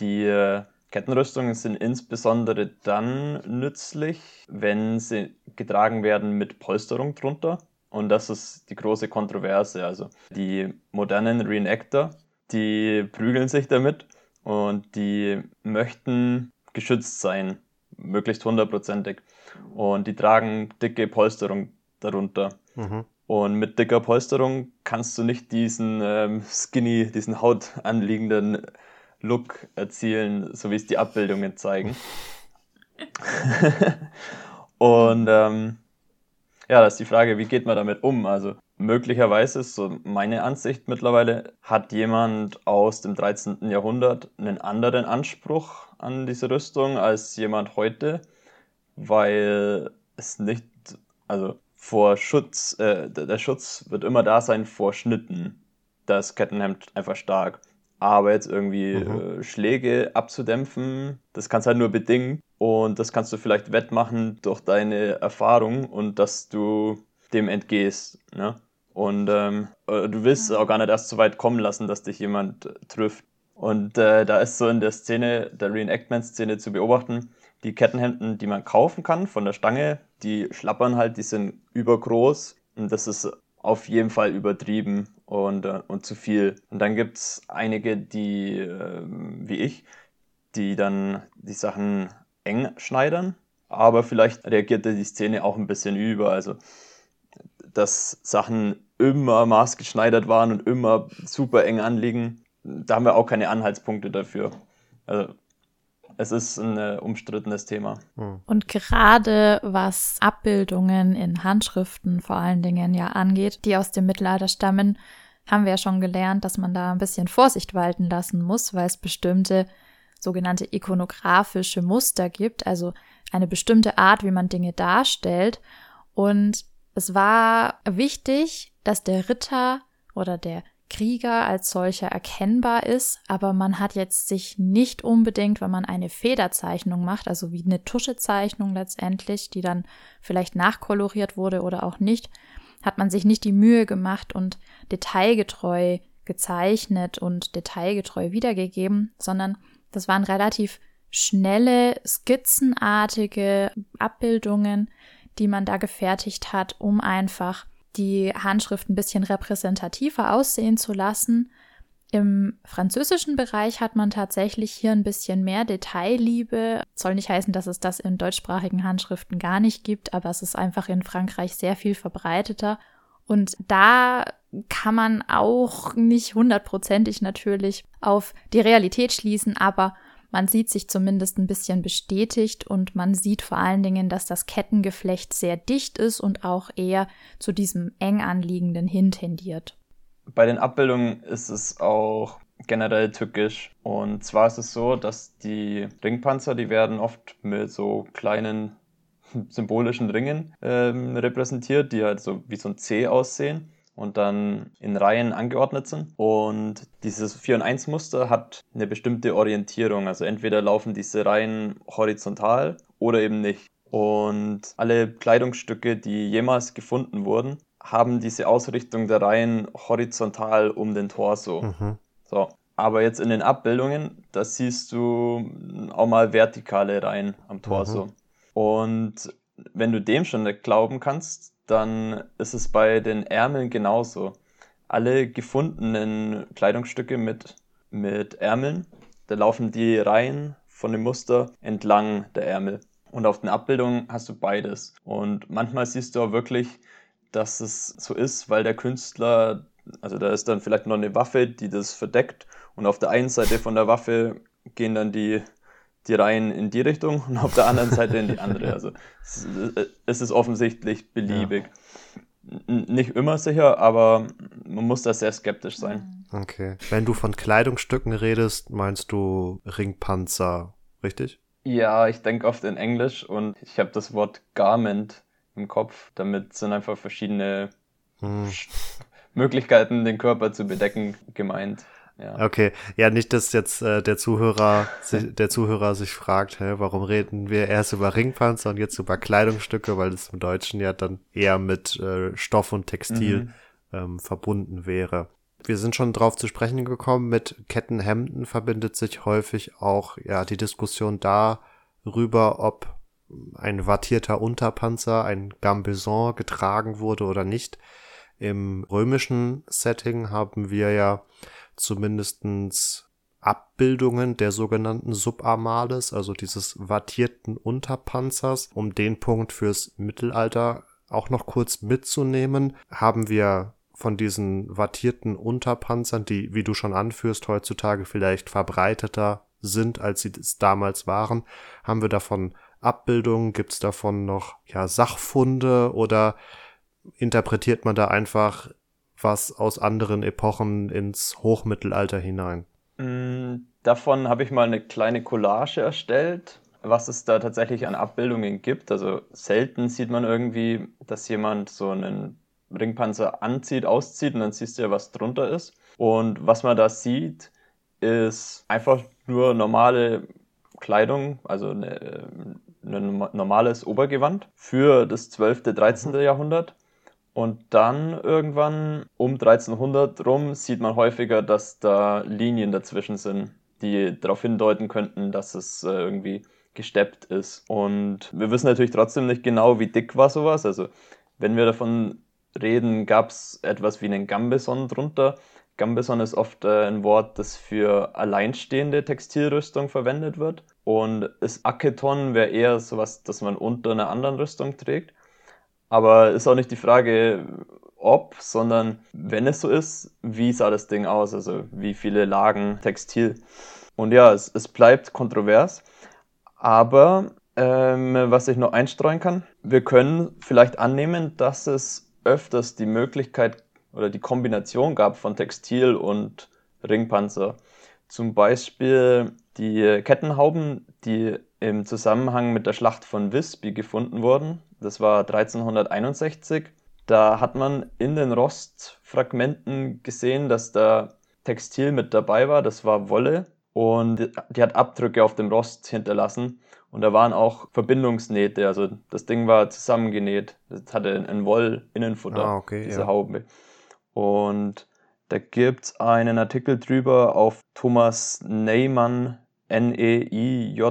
Die äh, Kettenrüstungen sind insbesondere dann nützlich, wenn sie getragen werden mit Polsterung drunter. Und das ist die große Kontroverse. Also die modernen Reenactor, die prügeln sich damit und die möchten geschützt sein, möglichst hundertprozentig. Und die tragen dicke Polsterung darunter. Mhm. Und mit dicker Polsterung kannst du nicht diesen ähm, skinny, diesen hautanliegenden Look erzielen, so wie es die Abbildungen zeigen. und ähm, ja, das ist die Frage, wie geht man damit um? Also möglicherweise ist so meine Ansicht mittlerweile, hat jemand aus dem 13. Jahrhundert einen anderen Anspruch an diese Rüstung als jemand heute, weil es nicht, also vor Schutz, äh, der Schutz wird immer da sein vor Schnitten. Das Kettenhemd einfach stark. Aber jetzt irgendwie mhm. äh, Schläge abzudämpfen, das kannst halt nur bedingt. Und das kannst du vielleicht wettmachen durch deine Erfahrung und dass du dem entgehst. Ne? Und ähm, äh, du willst mhm. auch gar nicht erst so weit kommen lassen, dass dich jemand äh, trifft. Und äh, da ist so in der Szene, der Reenactment-Szene zu beobachten, die Kettenhemden, die man kaufen kann von der Stange, die schlappern halt, die sind übergroß. Und das ist auf jeden Fall übertrieben und, äh, und zu viel. Und dann gibt es einige, die, äh, wie ich, die dann die Sachen eng schneidern. Aber vielleicht reagiert die Szene auch ein bisschen über. Also, dass Sachen immer maßgeschneidert waren und immer super eng anliegen, da haben wir auch keine Anhaltspunkte dafür. Also, es ist ein äh, umstrittenes Thema. Hm. Und gerade was Abbildungen in Handschriften vor allen Dingen ja angeht, die aus dem Mittelalter stammen, haben wir ja schon gelernt, dass man da ein bisschen Vorsicht walten lassen muss, weil es bestimmte sogenannte ikonografische Muster gibt, also eine bestimmte Art, wie man Dinge darstellt. Und es war wichtig, dass der Ritter oder der Krieger als solcher erkennbar ist, aber man hat jetzt sich nicht unbedingt, wenn man eine Federzeichnung macht, also wie eine Tuschezeichnung letztendlich, die dann vielleicht nachkoloriert wurde oder auch nicht, hat man sich nicht die Mühe gemacht und detailgetreu gezeichnet und detailgetreu wiedergegeben, sondern das waren relativ schnelle, skizzenartige Abbildungen, die man da gefertigt hat, um einfach die Handschrift ein bisschen repräsentativer aussehen zu lassen. Im französischen Bereich hat man tatsächlich hier ein bisschen mehr Detailliebe. Soll nicht heißen, dass es das in deutschsprachigen Handschriften gar nicht gibt, aber es ist einfach in Frankreich sehr viel verbreiteter. Und da kann man auch nicht hundertprozentig natürlich auf die Realität schließen, aber man sieht sich zumindest ein bisschen bestätigt und man sieht vor allen Dingen, dass das Kettengeflecht sehr dicht ist und auch eher zu diesem eng anliegenden hin tendiert. Bei den Abbildungen ist es auch generell tückisch. Und zwar ist es so, dass die Ringpanzer, die werden oft mit so kleinen symbolischen Ringen ähm, repräsentiert, die halt so wie so ein C aussehen und dann in Reihen angeordnet sind. Und dieses 4 und 1 Muster hat eine bestimmte Orientierung. Also entweder laufen diese Reihen horizontal oder eben nicht. Und alle Kleidungsstücke, die jemals gefunden wurden, haben diese Ausrichtung der Reihen horizontal um den Torso. Mhm. So. Aber jetzt in den Abbildungen, da siehst du auch mal vertikale Reihen am Torso. Mhm. Und wenn du dem schon nicht glauben kannst, dann ist es bei den Ärmeln genauso. Alle gefundenen Kleidungsstücke mit, mit Ärmeln, da laufen die Reihen von dem Muster entlang der Ärmel. Und auf den Abbildungen hast du beides. Und manchmal siehst du auch wirklich dass es so ist, weil der Künstler, also da ist dann vielleicht noch eine Waffe, die das verdeckt und auf der einen Seite von der Waffe gehen dann die, die Reihen in die Richtung und auf der anderen Seite in die andere. Also es, es ist offensichtlich beliebig. Ja. Nicht immer sicher, aber man muss da sehr skeptisch sein. Okay. Wenn du von Kleidungsstücken redest, meinst du Ringpanzer, richtig? Ja, ich denke oft in Englisch und ich habe das Wort Garment im Kopf. Damit sind einfach verschiedene hm. Möglichkeiten, den Körper zu bedecken, gemeint. Ja. Okay, ja, nicht, dass jetzt äh, der Zuhörer sich, der Zuhörer sich fragt, hä, warum reden wir erst über Ringpanzer und jetzt über Kleidungsstücke, weil das im Deutschen ja dann eher mit äh, Stoff und Textil mhm. ähm, verbunden wäre. Wir sind schon drauf zu sprechen gekommen, mit Kettenhemden verbindet sich häufig auch ja die Diskussion darüber, ob ein wattierter Unterpanzer, ein Gambeson getragen wurde oder nicht. Im römischen Setting haben wir ja zumindestens Abbildungen der sogenannten Subarmales, also dieses wattierten Unterpanzers. Um den Punkt fürs Mittelalter auch noch kurz mitzunehmen, haben wir von diesen wattierten Unterpanzern, die, wie du schon anführst, heutzutage vielleicht verbreiteter sind, als sie es damals waren, haben wir davon Abbildungen? Gibt es davon noch ja, Sachfunde oder interpretiert man da einfach was aus anderen Epochen ins Hochmittelalter hinein? Mm, davon habe ich mal eine kleine Collage erstellt, was es da tatsächlich an Abbildungen gibt. Also selten sieht man irgendwie, dass jemand so einen Ringpanzer anzieht, auszieht und dann siehst du ja, was drunter ist. Und was man da sieht, ist einfach nur normale Kleidung, also eine, ein normales Obergewand für das 12., 13. Mhm. Jahrhundert. Und dann irgendwann um 1300 rum sieht man häufiger, dass da Linien dazwischen sind, die darauf hindeuten könnten, dass es äh, irgendwie gesteppt ist. Und wir wissen natürlich trotzdem nicht genau, wie dick war sowas. Also wenn wir davon reden, gab es etwas wie einen Gambeson drunter. Gambeson ist oft äh, ein Wort, das für alleinstehende Textilrüstung verwendet wird. Und das Aketon wäre eher sowas, das man unter einer anderen Rüstung trägt. Aber ist auch nicht die Frage, ob, sondern wenn es so ist, wie sah das Ding aus? Also wie viele Lagen Textil? Und ja, es, es bleibt kontrovers. Aber ähm, was ich noch einstreuen kann, wir können vielleicht annehmen, dass es öfters die Möglichkeit oder die Kombination gab von Textil und Ringpanzer. Zum Beispiel die Kettenhauben, die im Zusammenhang mit der Schlacht von Visby gefunden wurden. Das war 1361. Da hat man in den Rostfragmenten gesehen, dass da Textil mit dabei war. Das war Wolle und die hat Abdrücke auf dem Rost hinterlassen. Und da waren auch Verbindungsnähte, also das Ding war zusammengenäht. Es hatte ein Woll-Innenfutter, ah, okay, diese ja. Haube. Und da gibt es einen Artikel drüber auf Thomas Neyman, N-E-I-J-M-A-N.com,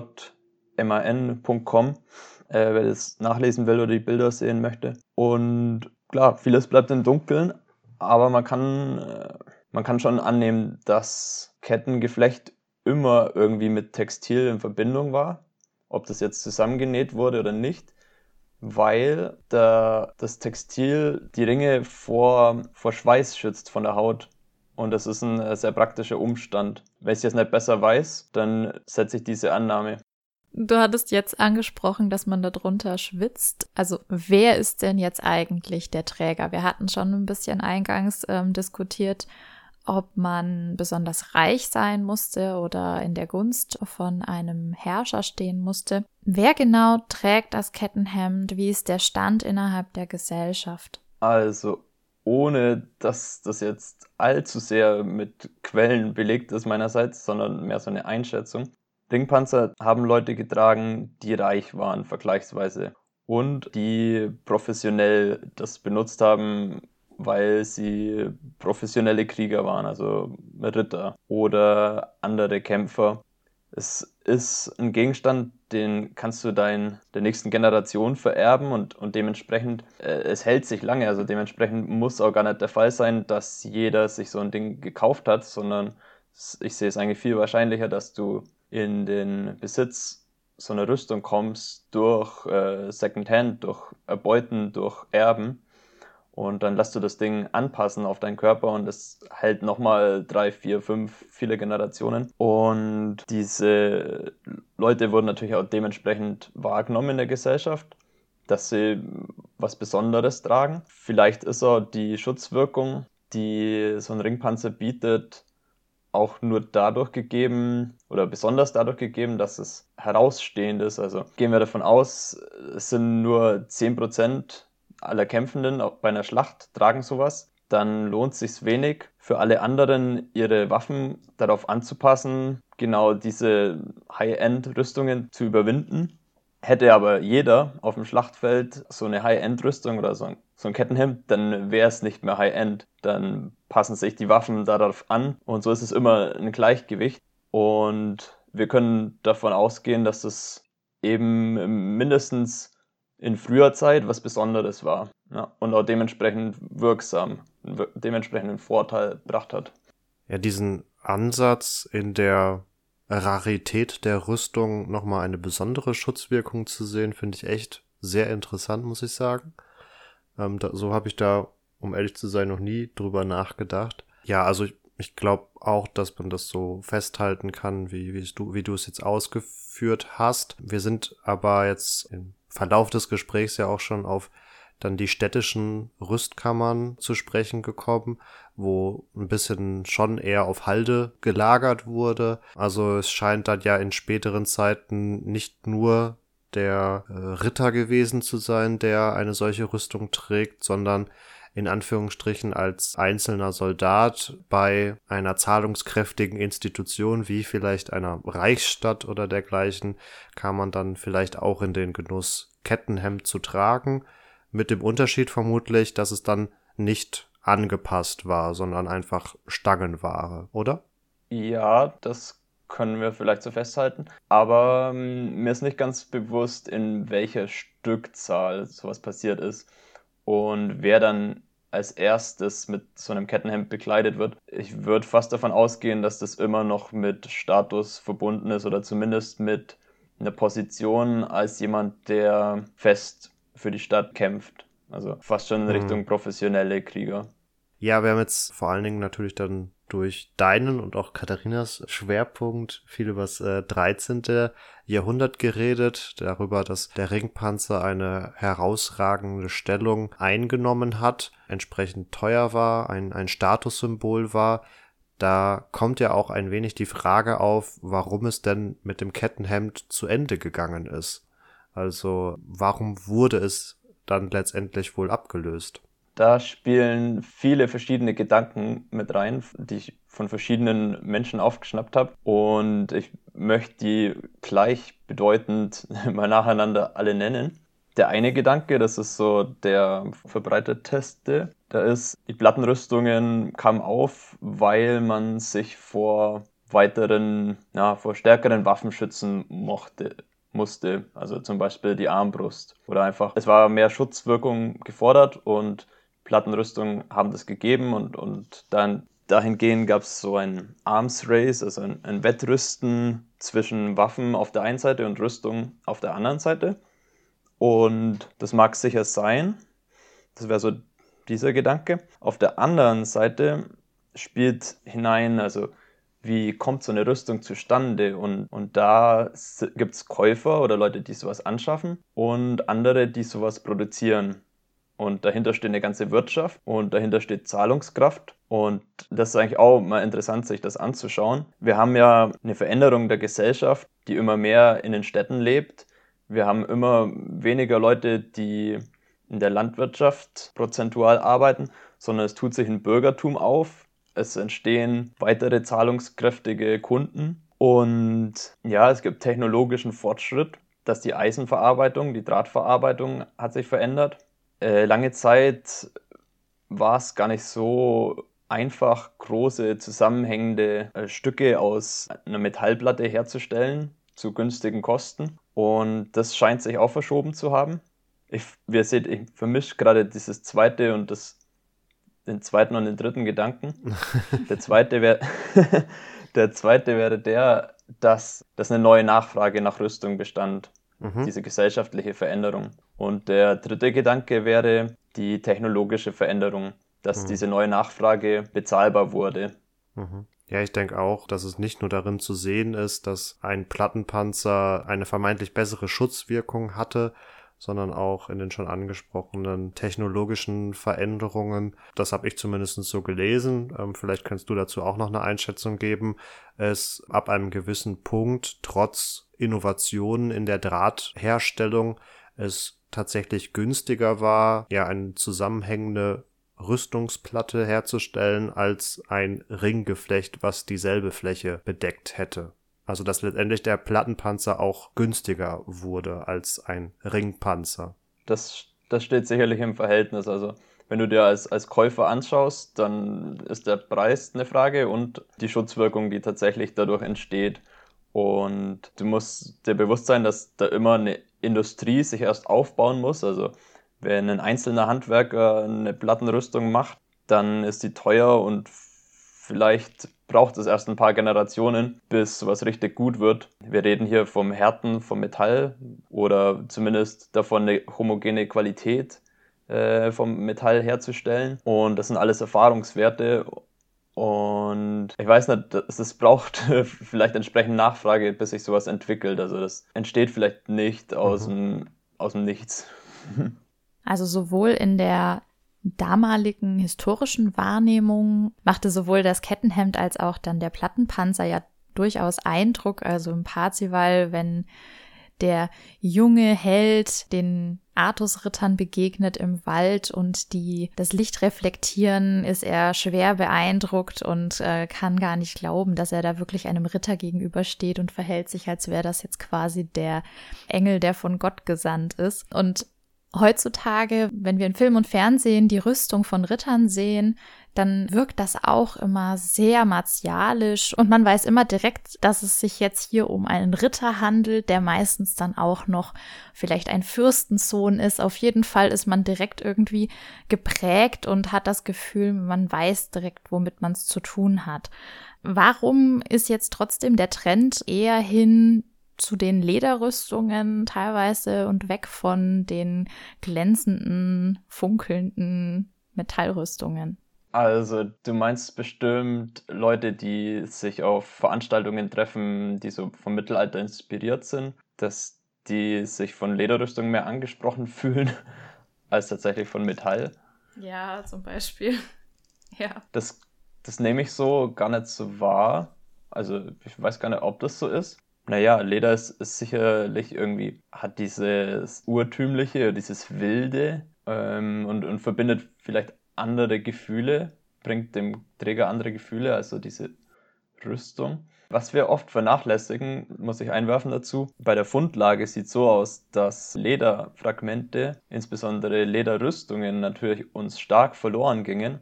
äh, wer das nachlesen will oder die Bilder sehen möchte. Und klar, vieles bleibt im Dunkeln, aber man kann äh, man kann schon annehmen, dass Kettengeflecht immer irgendwie mit Textil in Verbindung war, ob das jetzt zusammengenäht wurde oder nicht, weil der, das Textil die Ringe vor, vor Schweiß schützt von der Haut. Und das ist ein äh, sehr praktischer Umstand. Wenn ich es jetzt nicht besser weiß, dann setze ich diese Annahme. Du hattest jetzt angesprochen, dass man darunter schwitzt. Also wer ist denn jetzt eigentlich der Träger? Wir hatten schon ein bisschen eingangs ähm, diskutiert, ob man besonders reich sein musste oder in der Gunst von einem Herrscher stehen musste. Wer genau trägt das Kettenhemd? Wie ist der Stand innerhalb der Gesellschaft? Also, ohne dass das jetzt allzu sehr mit Quellen belegt ist meinerseits, sondern mehr so eine Einschätzung. Ringpanzer haben Leute getragen, die reich waren vergleichsweise und die professionell das benutzt haben, weil sie professionelle Krieger waren, also Ritter oder andere Kämpfer. Es ist ein Gegenstand, den kannst du dein, der nächsten Generation vererben und, und dementsprechend, äh, es hält sich lange, also dementsprechend muss auch gar nicht der Fall sein, dass jeder sich so ein Ding gekauft hat, sondern ich sehe es eigentlich viel wahrscheinlicher, dass du in den Besitz so einer Rüstung kommst durch äh, Secondhand, durch Erbeuten, durch Erben und dann lässt du das Ding anpassen auf deinen Körper und es hält nochmal drei, vier, fünf, viele Generationen. Und diese Leute wurden natürlich auch dementsprechend wahrgenommen in der Gesellschaft, dass sie was Besonderes tragen. Vielleicht ist auch die Schutzwirkung, die so ein Ringpanzer bietet, auch nur dadurch gegeben oder besonders dadurch gegeben, dass es herausstehend ist. Also gehen wir davon aus, es sind nur 10% aller Kämpfenden bei einer Schlacht tragen sowas, dann lohnt es sich wenig für alle anderen, ihre Waffen darauf anzupassen, genau diese High-End-Rüstungen zu überwinden. Hätte aber jeder auf dem Schlachtfeld so eine High-End-Rüstung oder so ein, so ein Kettenhemd, dann wäre es nicht mehr High-End. Dann passen sich die Waffen darauf an und so ist es immer ein Gleichgewicht. Und wir können davon ausgehen, dass es eben mindestens in früher Zeit was Besonderes war ja, und auch dementsprechend wirksam, dementsprechend einen Vorteil gebracht hat. Ja, diesen Ansatz in der Rarität der Rüstung nochmal eine besondere Schutzwirkung zu sehen, finde ich echt sehr interessant, muss ich sagen. Ähm, da, so habe ich da, um ehrlich zu sein, noch nie drüber nachgedacht. Ja, also ich, ich glaube auch, dass man das so festhalten kann, wie, wie du, wie du es jetzt ausgeführt hast. Wir sind aber jetzt im Verlauf des Gesprächs ja auch schon auf dann die städtischen Rüstkammern zu sprechen gekommen, wo ein bisschen schon eher auf Halde gelagert wurde. Also es scheint dann ja in späteren Zeiten nicht nur der äh, Ritter gewesen zu sein, der eine solche Rüstung trägt, sondern in Anführungsstrichen als einzelner Soldat bei einer zahlungskräftigen Institution wie vielleicht einer Reichsstadt oder dergleichen kam man dann vielleicht auch in den Genuss, Kettenhemd zu tragen, mit dem Unterschied vermutlich, dass es dann nicht angepasst war, sondern einfach Stangenware, oder? Ja, das können wir vielleicht so festhalten. Aber ähm, mir ist nicht ganz bewusst, in welcher Stückzahl sowas passiert ist und wer dann als erstes mit so einem Kettenhemd bekleidet wird. Ich würde fast davon ausgehen, dass das immer noch mit Status verbunden ist oder zumindest mit einer Position als jemand, der fest für die Stadt kämpft. Also fast schon in mhm. Richtung professionelle Krieger. Ja, wir haben jetzt vor allen Dingen natürlich dann durch deinen und auch Katharinas Schwerpunkt viel über das äh, 13. Jahrhundert geredet, darüber, dass der Ringpanzer eine herausragende Stellung eingenommen hat, entsprechend teuer war, ein, ein Statussymbol war. Da kommt ja auch ein wenig die Frage auf, warum es denn mit dem Kettenhemd zu Ende gegangen ist. Also warum wurde es dann letztendlich wohl abgelöst? Da spielen viele verschiedene Gedanken mit rein, die ich von verschiedenen Menschen aufgeschnappt habe. Und ich möchte die gleichbedeutend mal nacheinander alle nennen. Der eine Gedanke, das ist so der verbreiteteste, da ist, die Plattenrüstungen kamen auf, weil man sich vor weiteren, ja, vor stärkeren Waffen schützen mochte, musste. Also zum Beispiel die Armbrust. Oder einfach, es war mehr Schutzwirkung gefordert und Plattenrüstungen haben das gegeben und, und dann dahingehend gab es so ein Arms Race, also ein, ein Wettrüsten zwischen Waffen auf der einen Seite und Rüstung auf der anderen Seite. Und das mag sicher sein. Das wäre so dieser Gedanke. Auf der anderen Seite spielt hinein, also wie kommt so eine Rüstung zustande? Und, und da gibt es Käufer oder Leute, die sowas anschaffen und andere, die sowas produzieren. Und dahinter steht eine ganze Wirtschaft und dahinter steht Zahlungskraft. Und das ist eigentlich auch mal interessant, sich das anzuschauen. Wir haben ja eine Veränderung der Gesellschaft, die immer mehr in den Städten lebt. Wir haben immer weniger Leute, die in der Landwirtschaft prozentual arbeiten, sondern es tut sich ein Bürgertum auf. Es entstehen weitere zahlungskräftige Kunden. Und ja, es gibt technologischen Fortschritt, dass die Eisenverarbeitung, die Drahtverarbeitung hat sich verändert äh, lange Zeit war es gar nicht so einfach, große zusammenhängende äh, Stücke aus einer Metallplatte herzustellen zu günstigen Kosten. Und das scheint sich auch verschoben zu haben. Ich, wie ihr seht, ich vermische gerade dieses zweite und das, den zweiten und den dritten Gedanken. Der zweite wäre der zweite wäre der, dass, dass eine neue Nachfrage nach Rüstung bestand. Mhm. Diese gesellschaftliche Veränderung. Und der dritte Gedanke wäre die technologische Veränderung, dass mhm. diese neue Nachfrage bezahlbar wurde. Mhm. Ja, ich denke auch, dass es nicht nur darin zu sehen ist, dass ein Plattenpanzer eine vermeintlich bessere Schutzwirkung hatte, sondern auch in den schon angesprochenen technologischen Veränderungen. Das habe ich zumindest so gelesen. Ähm, vielleicht kannst du dazu auch noch eine Einschätzung geben. Es ab einem gewissen Punkt trotz Innovationen in der Drahtherstellung es tatsächlich günstiger war, ja, eine zusammenhängende Rüstungsplatte herzustellen als ein Ringgeflecht, was dieselbe Fläche bedeckt hätte. Also dass letztendlich der Plattenpanzer auch günstiger wurde als ein Ringpanzer. Das, das steht sicherlich im Verhältnis. Also wenn du dir als, als Käufer anschaust, dann ist der Preis eine Frage und die Schutzwirkung, die tatsächlich dadurch entsteht. Und du musst dir bewusst sein, dass da immer eine Industrie sich erst aufbauen muss. Also wenn ein einzelner Handwerker eine Plattenrüstung macht, dann ist die teuer und vielleicht braucht es erst ein paar Generationen, bis sowas richtig gut wird. Wir reden hier vom Härten vom Metall oder zumindest davon, eine homogene Qualität äh, vom Metall herzustellen. Und das sind alles Erfahrungswerte und ich weiß nicht, es braucht vielleicht entsprechend Nachfrage, bis sich sowas entwickelt. Also das entsteht vielleicht nicht aus, mhm. dem, aus dem Nichts. Also sowohl in der damaligen historischen Wahrnehmung machte sowohl das Kettenhemd als auch dann der Plattenpanzer ja durchaus Eindruck. Also im Parzival, wenn der junge Held den Artusrittern begegnet im Wald und die das Licht reflektieren, ist er schwer beeindruckt und äh, kann gar nicht glauben, dass er da wirklich einem Ritter gegenübersteht und verhält sich, als wäre das jetzt quasi der Engel, der von Gott gesandt ist. Und heutzutage, wenn wir in Film und Fernsehen die Rüstung von Rittern sehen, dann wirkt das auch immer sehr martialisch und man weiß immer direkt, dass es sich jetzt hier um einen Ritter handelt, der meistens dann auch noch vielleicht ein Fürstensohn ist. Auf jeden Fall ist man direkt irgendwie geprägt und hat das Gefühl, man weiß direkt, womit man es zu tun hat. Warum ist jetzt trotzdem der Trend eher hin zu den Lederrüstungen teilweise und weg von den glänzenden, funkelnden Metallrüstungen? Also, du meinst bestimmt Leute, die sich auf Veranstaltungen treffen, die so vom Mittelalter inspiriert sind, dass die sich von Lederrüstung mehr angesprochen fühlen als tatsächlich von Metall. Ja, zum Beispiel. ja. Das, das nehme ich so gar nicht so wahr. Also, ich weiß gar nicht, ob das so ist. Naja, Leder ist, ist sicherlich irgendwie, hat dieses Urtümliche, dieses Wilde ähm, und, und verbindet vielleicht andere Gefühle, bringt dem Träger andere Gefühle, also diese Rüstung. Was wir oft vernachlässigen, muss ich einwerfen dazu, bei der Fundlage sieht so aus, dass Lederfragmente, insbesondere Lederrüstungen, natürlich uns stark verloren gingen.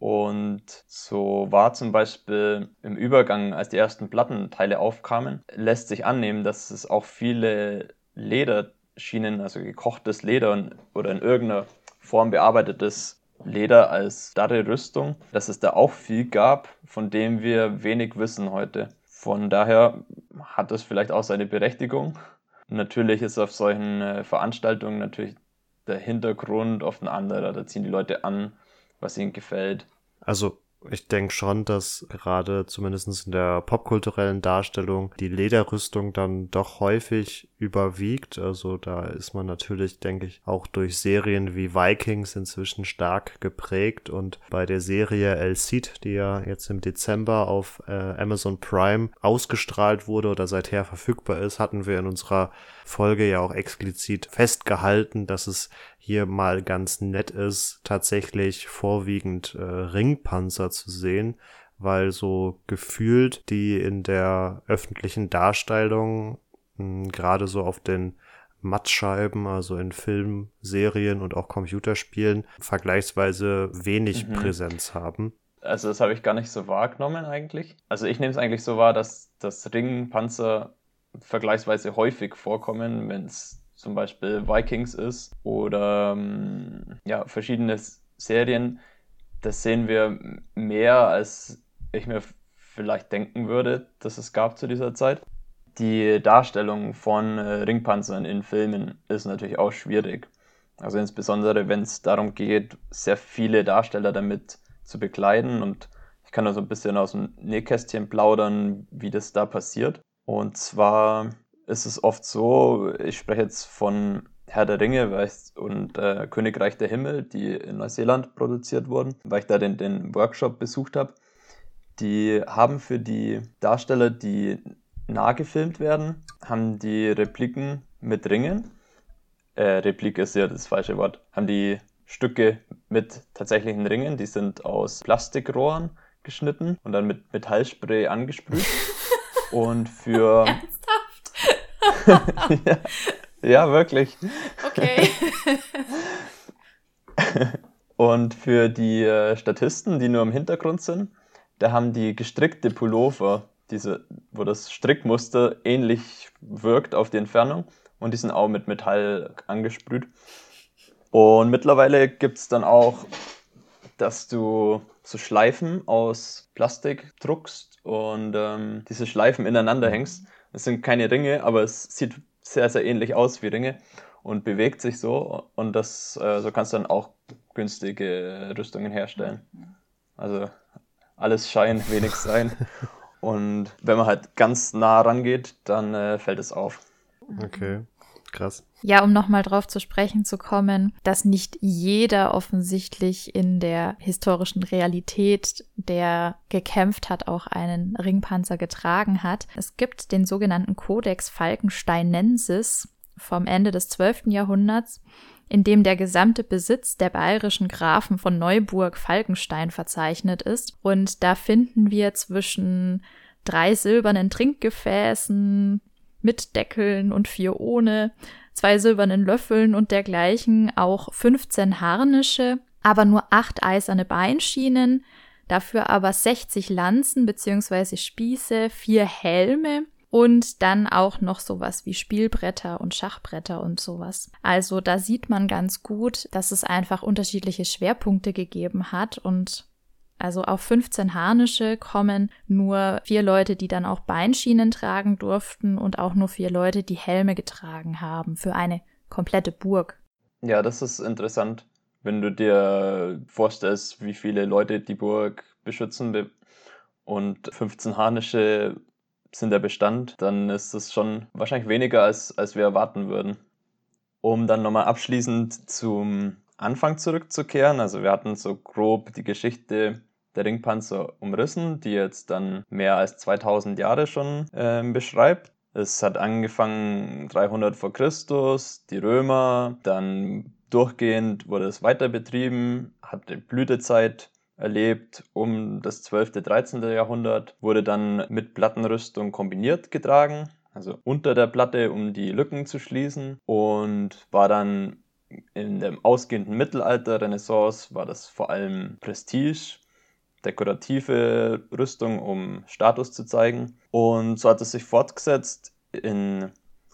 Und so war zum Beispiel im Übergang, als die ersten Plattenteile aufkamen, lässt sich annehmen, dass es auch viele Lederschienen, also gekochtes Leder oder in irgendeiner Form bearbeitetes Leder als starre Rüstung, dass es da auch viel gab, von dem wir wenig wissen heute. Von daher hat es vielleicht auch seine Berechtigung. Natürlich ist auf solchen äh, Veranstaltungen natürlich der Hintergrund oft ein anderer. Da ziehen die Leute an, was ihnen gefällt. Also ich denke schon, dass gerade zumindest in der popkulturellen Darstellung die Lederrüstung dann doch häufig überwiegt. Also da ist man natürlich, denke ich, auch durch Serien wie Vikings inzwischen stark geprägt. Und bei der Serie El Cid, die ja jetzt im Dezember auf äh, Amazon Prime ausgestrahlt wurde oder seither verfügbar ist, hatten wir in unserer Folge ja auch explizit festgehalten, dass es hier mal ganz nett ist, tatsächlich vorwiegend äh, Ringpanzer zu sehen, weil so gefühlt die in der öffentlichen Darstellung hm, gerade so auf den Mattscheiben, also in Filmen, Serien und auch Computerspielen, vergleichsweise wenig mhm. Präsenz haben. Also das habe ich gar nicht so wahrgenommen eigentlich. Also ich nehme es eigentlich so wahr, dass das Ringpanzer vergleichsweise häufig vorkommen, wenn es zum Beispiel Vikings ist oder ähm, ja, verschiedene Serien, das sehen wir mehr, als ich mir vielleicht denken würde, dass es gab zu dieser Zeit. Die Darstellung von äh, Ringpanzern in Filmen ist natürlich auch schwierig. Also insbesondere, wenn es darum geht, sehr viele Darsteller damit zu bekleiden. Und ich kann da so ein bisschen aus dem Nähkästchen plaudern, wie das da passiert. Und zwar ist es oft so, ich spreche jetzt von Herr der Ringe und äh, Königreich der Himmel, die in Neuseeland produziert wurden, weil ich da den, den Workshop besucht habe. Die haben für die Darsteller, die nah gefilmt werden, haben die Repliken mit Ringen. Äh, Replik ist ja das falsche Wort. Haben die Stücke mit tatsächlichen Ringen, die sind aus Plastikrohren geschnitten und dann mit Metallspray angesprüht. und für ja, ja, wirklich. Okay. Und für die äh, Statisten, die nur im Hintergrund sind, da haben die gestrickte Pullover, diese, wo das Strickmuster ähnlich wirkt auf die Entfernung. Und die sind auch mit Metall angesprüht. Und mittlerweile gibt es dann auch, dass du so Schleifen aus Plastik druckst und ähm, diese Schleifen ineinander hängst. Es sind keine Ringe, aber es sieht sehr, sehr ähnlich aus wie Ringe und bewegt sich so. Und das, äh, so kannst du dann auch günstige Rüstungen herstellen. Also alles Schein, wenig sein. Und wenn man halt ganz nah rangeht, dann äh, fällt es auf. Okay. Krass. Ja, um nochmal drauf zu sprechen zu kommen, dass nicht jeder offensichtlich in der historischen Realität, der gekämpft hat, auch einen Ringpanzer getragen hat. Es gibt den sogenannten Codex Falkensteinensis vom Ende des 12. Jahrhunderts, in dem der gesamte Besitz der bayerischen Grafen von Neuburg Falkenstein verzeichnet ist. Und da finden wir zwischen drei silbernen Trinkgefäßen, mit Deckeln und vier ohne, zwei silbernen Löffeln und dergleichen, auch 15 Harnische, aber nur acht eiserne Beinschienen, dafür aber 60 Lanzen bzw. Spieße, vier Helme und dann auch noch sowas wie Spielbretter und Schachbretter und sowas. Also da sieht man ganz gut, dass es einfach unterschiedliche Schwerpunkte gegeben hat und also auf 15 Harnische kommen nur vier Leute, die dann auch Beinschienen tragen durften und auch nur vier Leute, die Helme getragen haben für eine komplette Burg. Ja, das ist interessant, wenn du dir vorstellst, wie viele Leute die Burg beschützen und 15 Harnische sind der Bestand, dann ist das schon wahrscheinlich weniger, als, als wir erwarten würden. Um dann nochmal abschließend zum Anfang zurückzukehren, also wir hatten so grob die Geschichte der Ringpanzer umrissen, die jetzt dann mehr als 2000 Jahre schon äh, beschreibt. Es hat angefangen 300 vor Christus, die Römer, dann durchgehend wurde es weiter betrieben, hat die Blütezeit erlebt um das 12., 13. Jahrhundert, wurde dann mit Plattenrüstung kombiniert getragen, also unter der Platte, um die Lücken zu schließen und war dann in dem ausgehenden Mittelalter, Renaissance, war das vor allem Prestige dekorative Rüstung, um Status zu zeigen. Und so hat es sich fortgesetzt in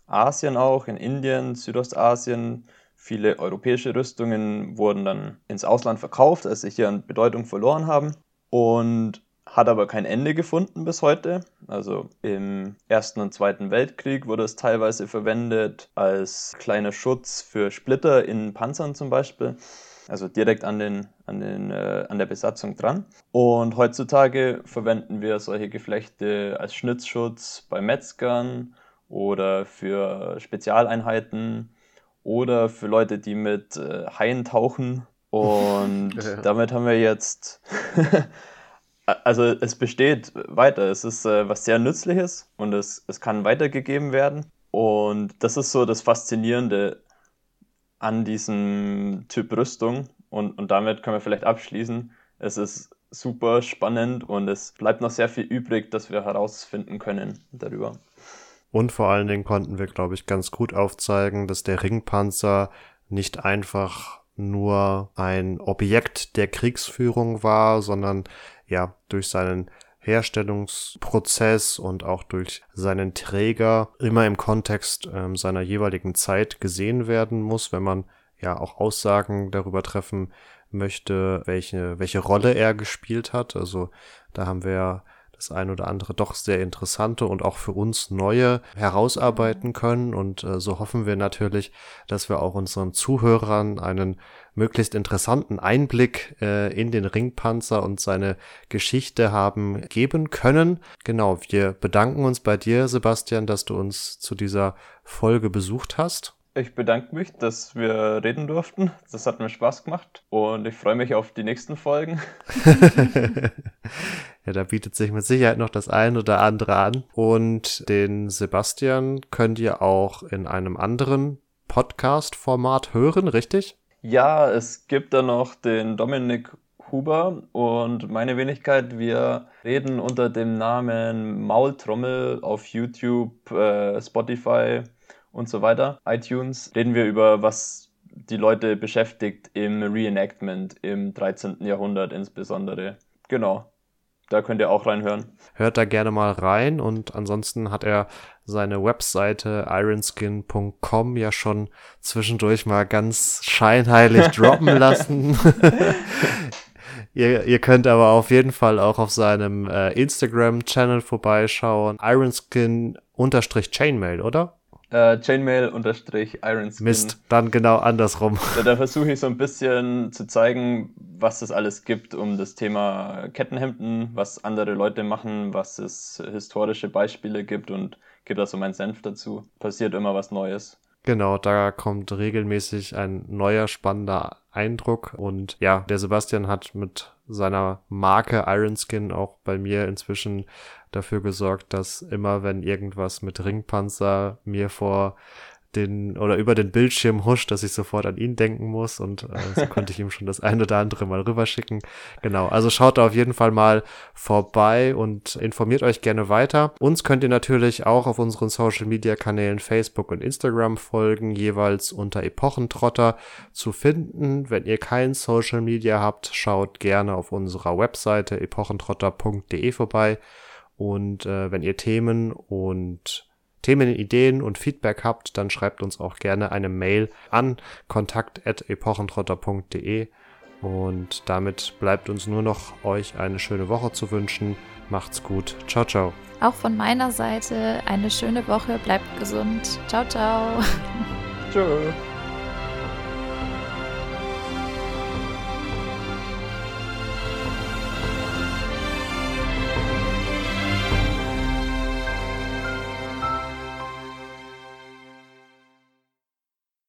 Asien auch, in Indien, Südostasien, Viele europäische Rüstungen wurden dann ins Ausland verkauft, als sie hier an Bedeutung verloren haben. Und hat aber kein Ende gefunden bis heute. Also im Ersten und Zweiten Weltkrieg wurde es teilweise verwendet als kleiner Schutz für Splitter in Panzern zum Beispiel. Also direkt an, den, an, den, äh, an der Besatzung dran. Und heutzutage verwenden wir solche Geflechte als Schnitzschutz bei Metzgern oder für Spezialeinheiten oder für Leute, die mit äh, Haien tauchen. Und ja. damit haben wir jetzt also es besteht weiter. Es ist äh, was sehr Nützliches und es, es kann weitergegeben werden. Und das ist so das Faszinierende an diesem Typ Rüstung. Und, und damit können wir vielleicht abschließen. Es ist super spannend und es bleibt noch sehr viel übrig, dass wir herausfinden können darüber. Und vor allen Dingen konnten wir, glaube ich, ganz gut aufzeigen, dass der Ringpanzer nicht einfach nur ein Objekt der Kriegsführung war, sondern ja durch seinen Herstellungsprozess und auch durch seinen Träger immer im Kontext ähm, seiner jeweiligen Zeit gesehen werden muss, wenn man ja auch Aussagen darüber treffen möchte, welche, welche Rolle er gespielt hat. Also da haben wir das ein oder andere doch sehr interessante und auch für uns neue herausarbeiten können. Und äh, so hoffen wir natürlich, dass wir auch unseren Zuhörern einen möglichst interessanten Einblick äh, in den Ringpanzer und seine Geschichte haben geben können. Genau, wir bedanken uns bei dir, Sebastian, dass du uns zu dieser Folge besucht hast. Ich bedanke mich, dass wir reden durften. Das hat mir Spaß gemacht und ich freue mich auf die nächsten Folgen. ja, da bietet sich mit Sicherheit noch das ein oder andere an. Und den Sebastian könnt ihr auch in einem anderen Podcast-Format hören, richtig? Ja, es gibt da noch den Dominik Huber und meine Wenigkeit. Wir reden unter dem Namen Maultrommel auf YouTube, äh, Spotify und so weiter, iTunes, reden wir über, was die Leute beschäftigt im Reenactment im 13. Jahrhundert insbesondere. Genau. Da könnt ihr auch reinhören. Hört da gerne mal rein und ansonsten hat er seine Webseite ironskin.com ja schon zwischendurch mal ganz scheinheilig droppen lassen. ihr, ihr könnt aber auf jeden Fall auch auf seinem äh, Instagram-Channel vorbeischauen. Ironskin-Chainmail, oder? Äh, Chainmail unterstrich Ironskin. Mist, dann genau andersrum. Da, da versuche ich so ein bisschen zu zeigen, was es alles gibt um das Thema Kettenhemden, was andere Leute machen, was es historische Beispiele gibt und gebe da so meinen Senf dazu. Passiert immer was Neues. Genau, da kommt regelmäßig ein neuer spannender Eindruck und ja, der Sebastian hat mit seiner Marke Ironskin auch bei mir inzwischen dafür gesorgt, dass immer wenn irgendwas mit Ringpanzer mir vor den oder über den Bildschirm huscht, dass ich sofort an ihn denken muss und äh, so konnte ich ihm schon das eine oder andere mal rüberschicken. Genau, also schaut da auf jeden Fall mal vorbei und informiert euch gerne weiter. Uns könnt ihr natürlich auch auf unseren Social Media Kanälen Facebook und Instagram folgen, jeweils unter Epochentrotter zu finden. Wenn ihr kein Social Media habt, schaut gerne auf unserer Webseite epochentrotter.de vorbei. Und äh, wenn ihr Themen und Themenideen und Feedback habt, dann schreibt uns auch gerne eine Mail an kontakt.epochentrotter.de und damit bleibt uns nur noch euch eine schöne Woche zu wünschen. Macht's gut. Ciao, ciao. Auch von meiner Seite eine schöne Woche. Bleibt gesund. Ciao, ciao. Tschüss.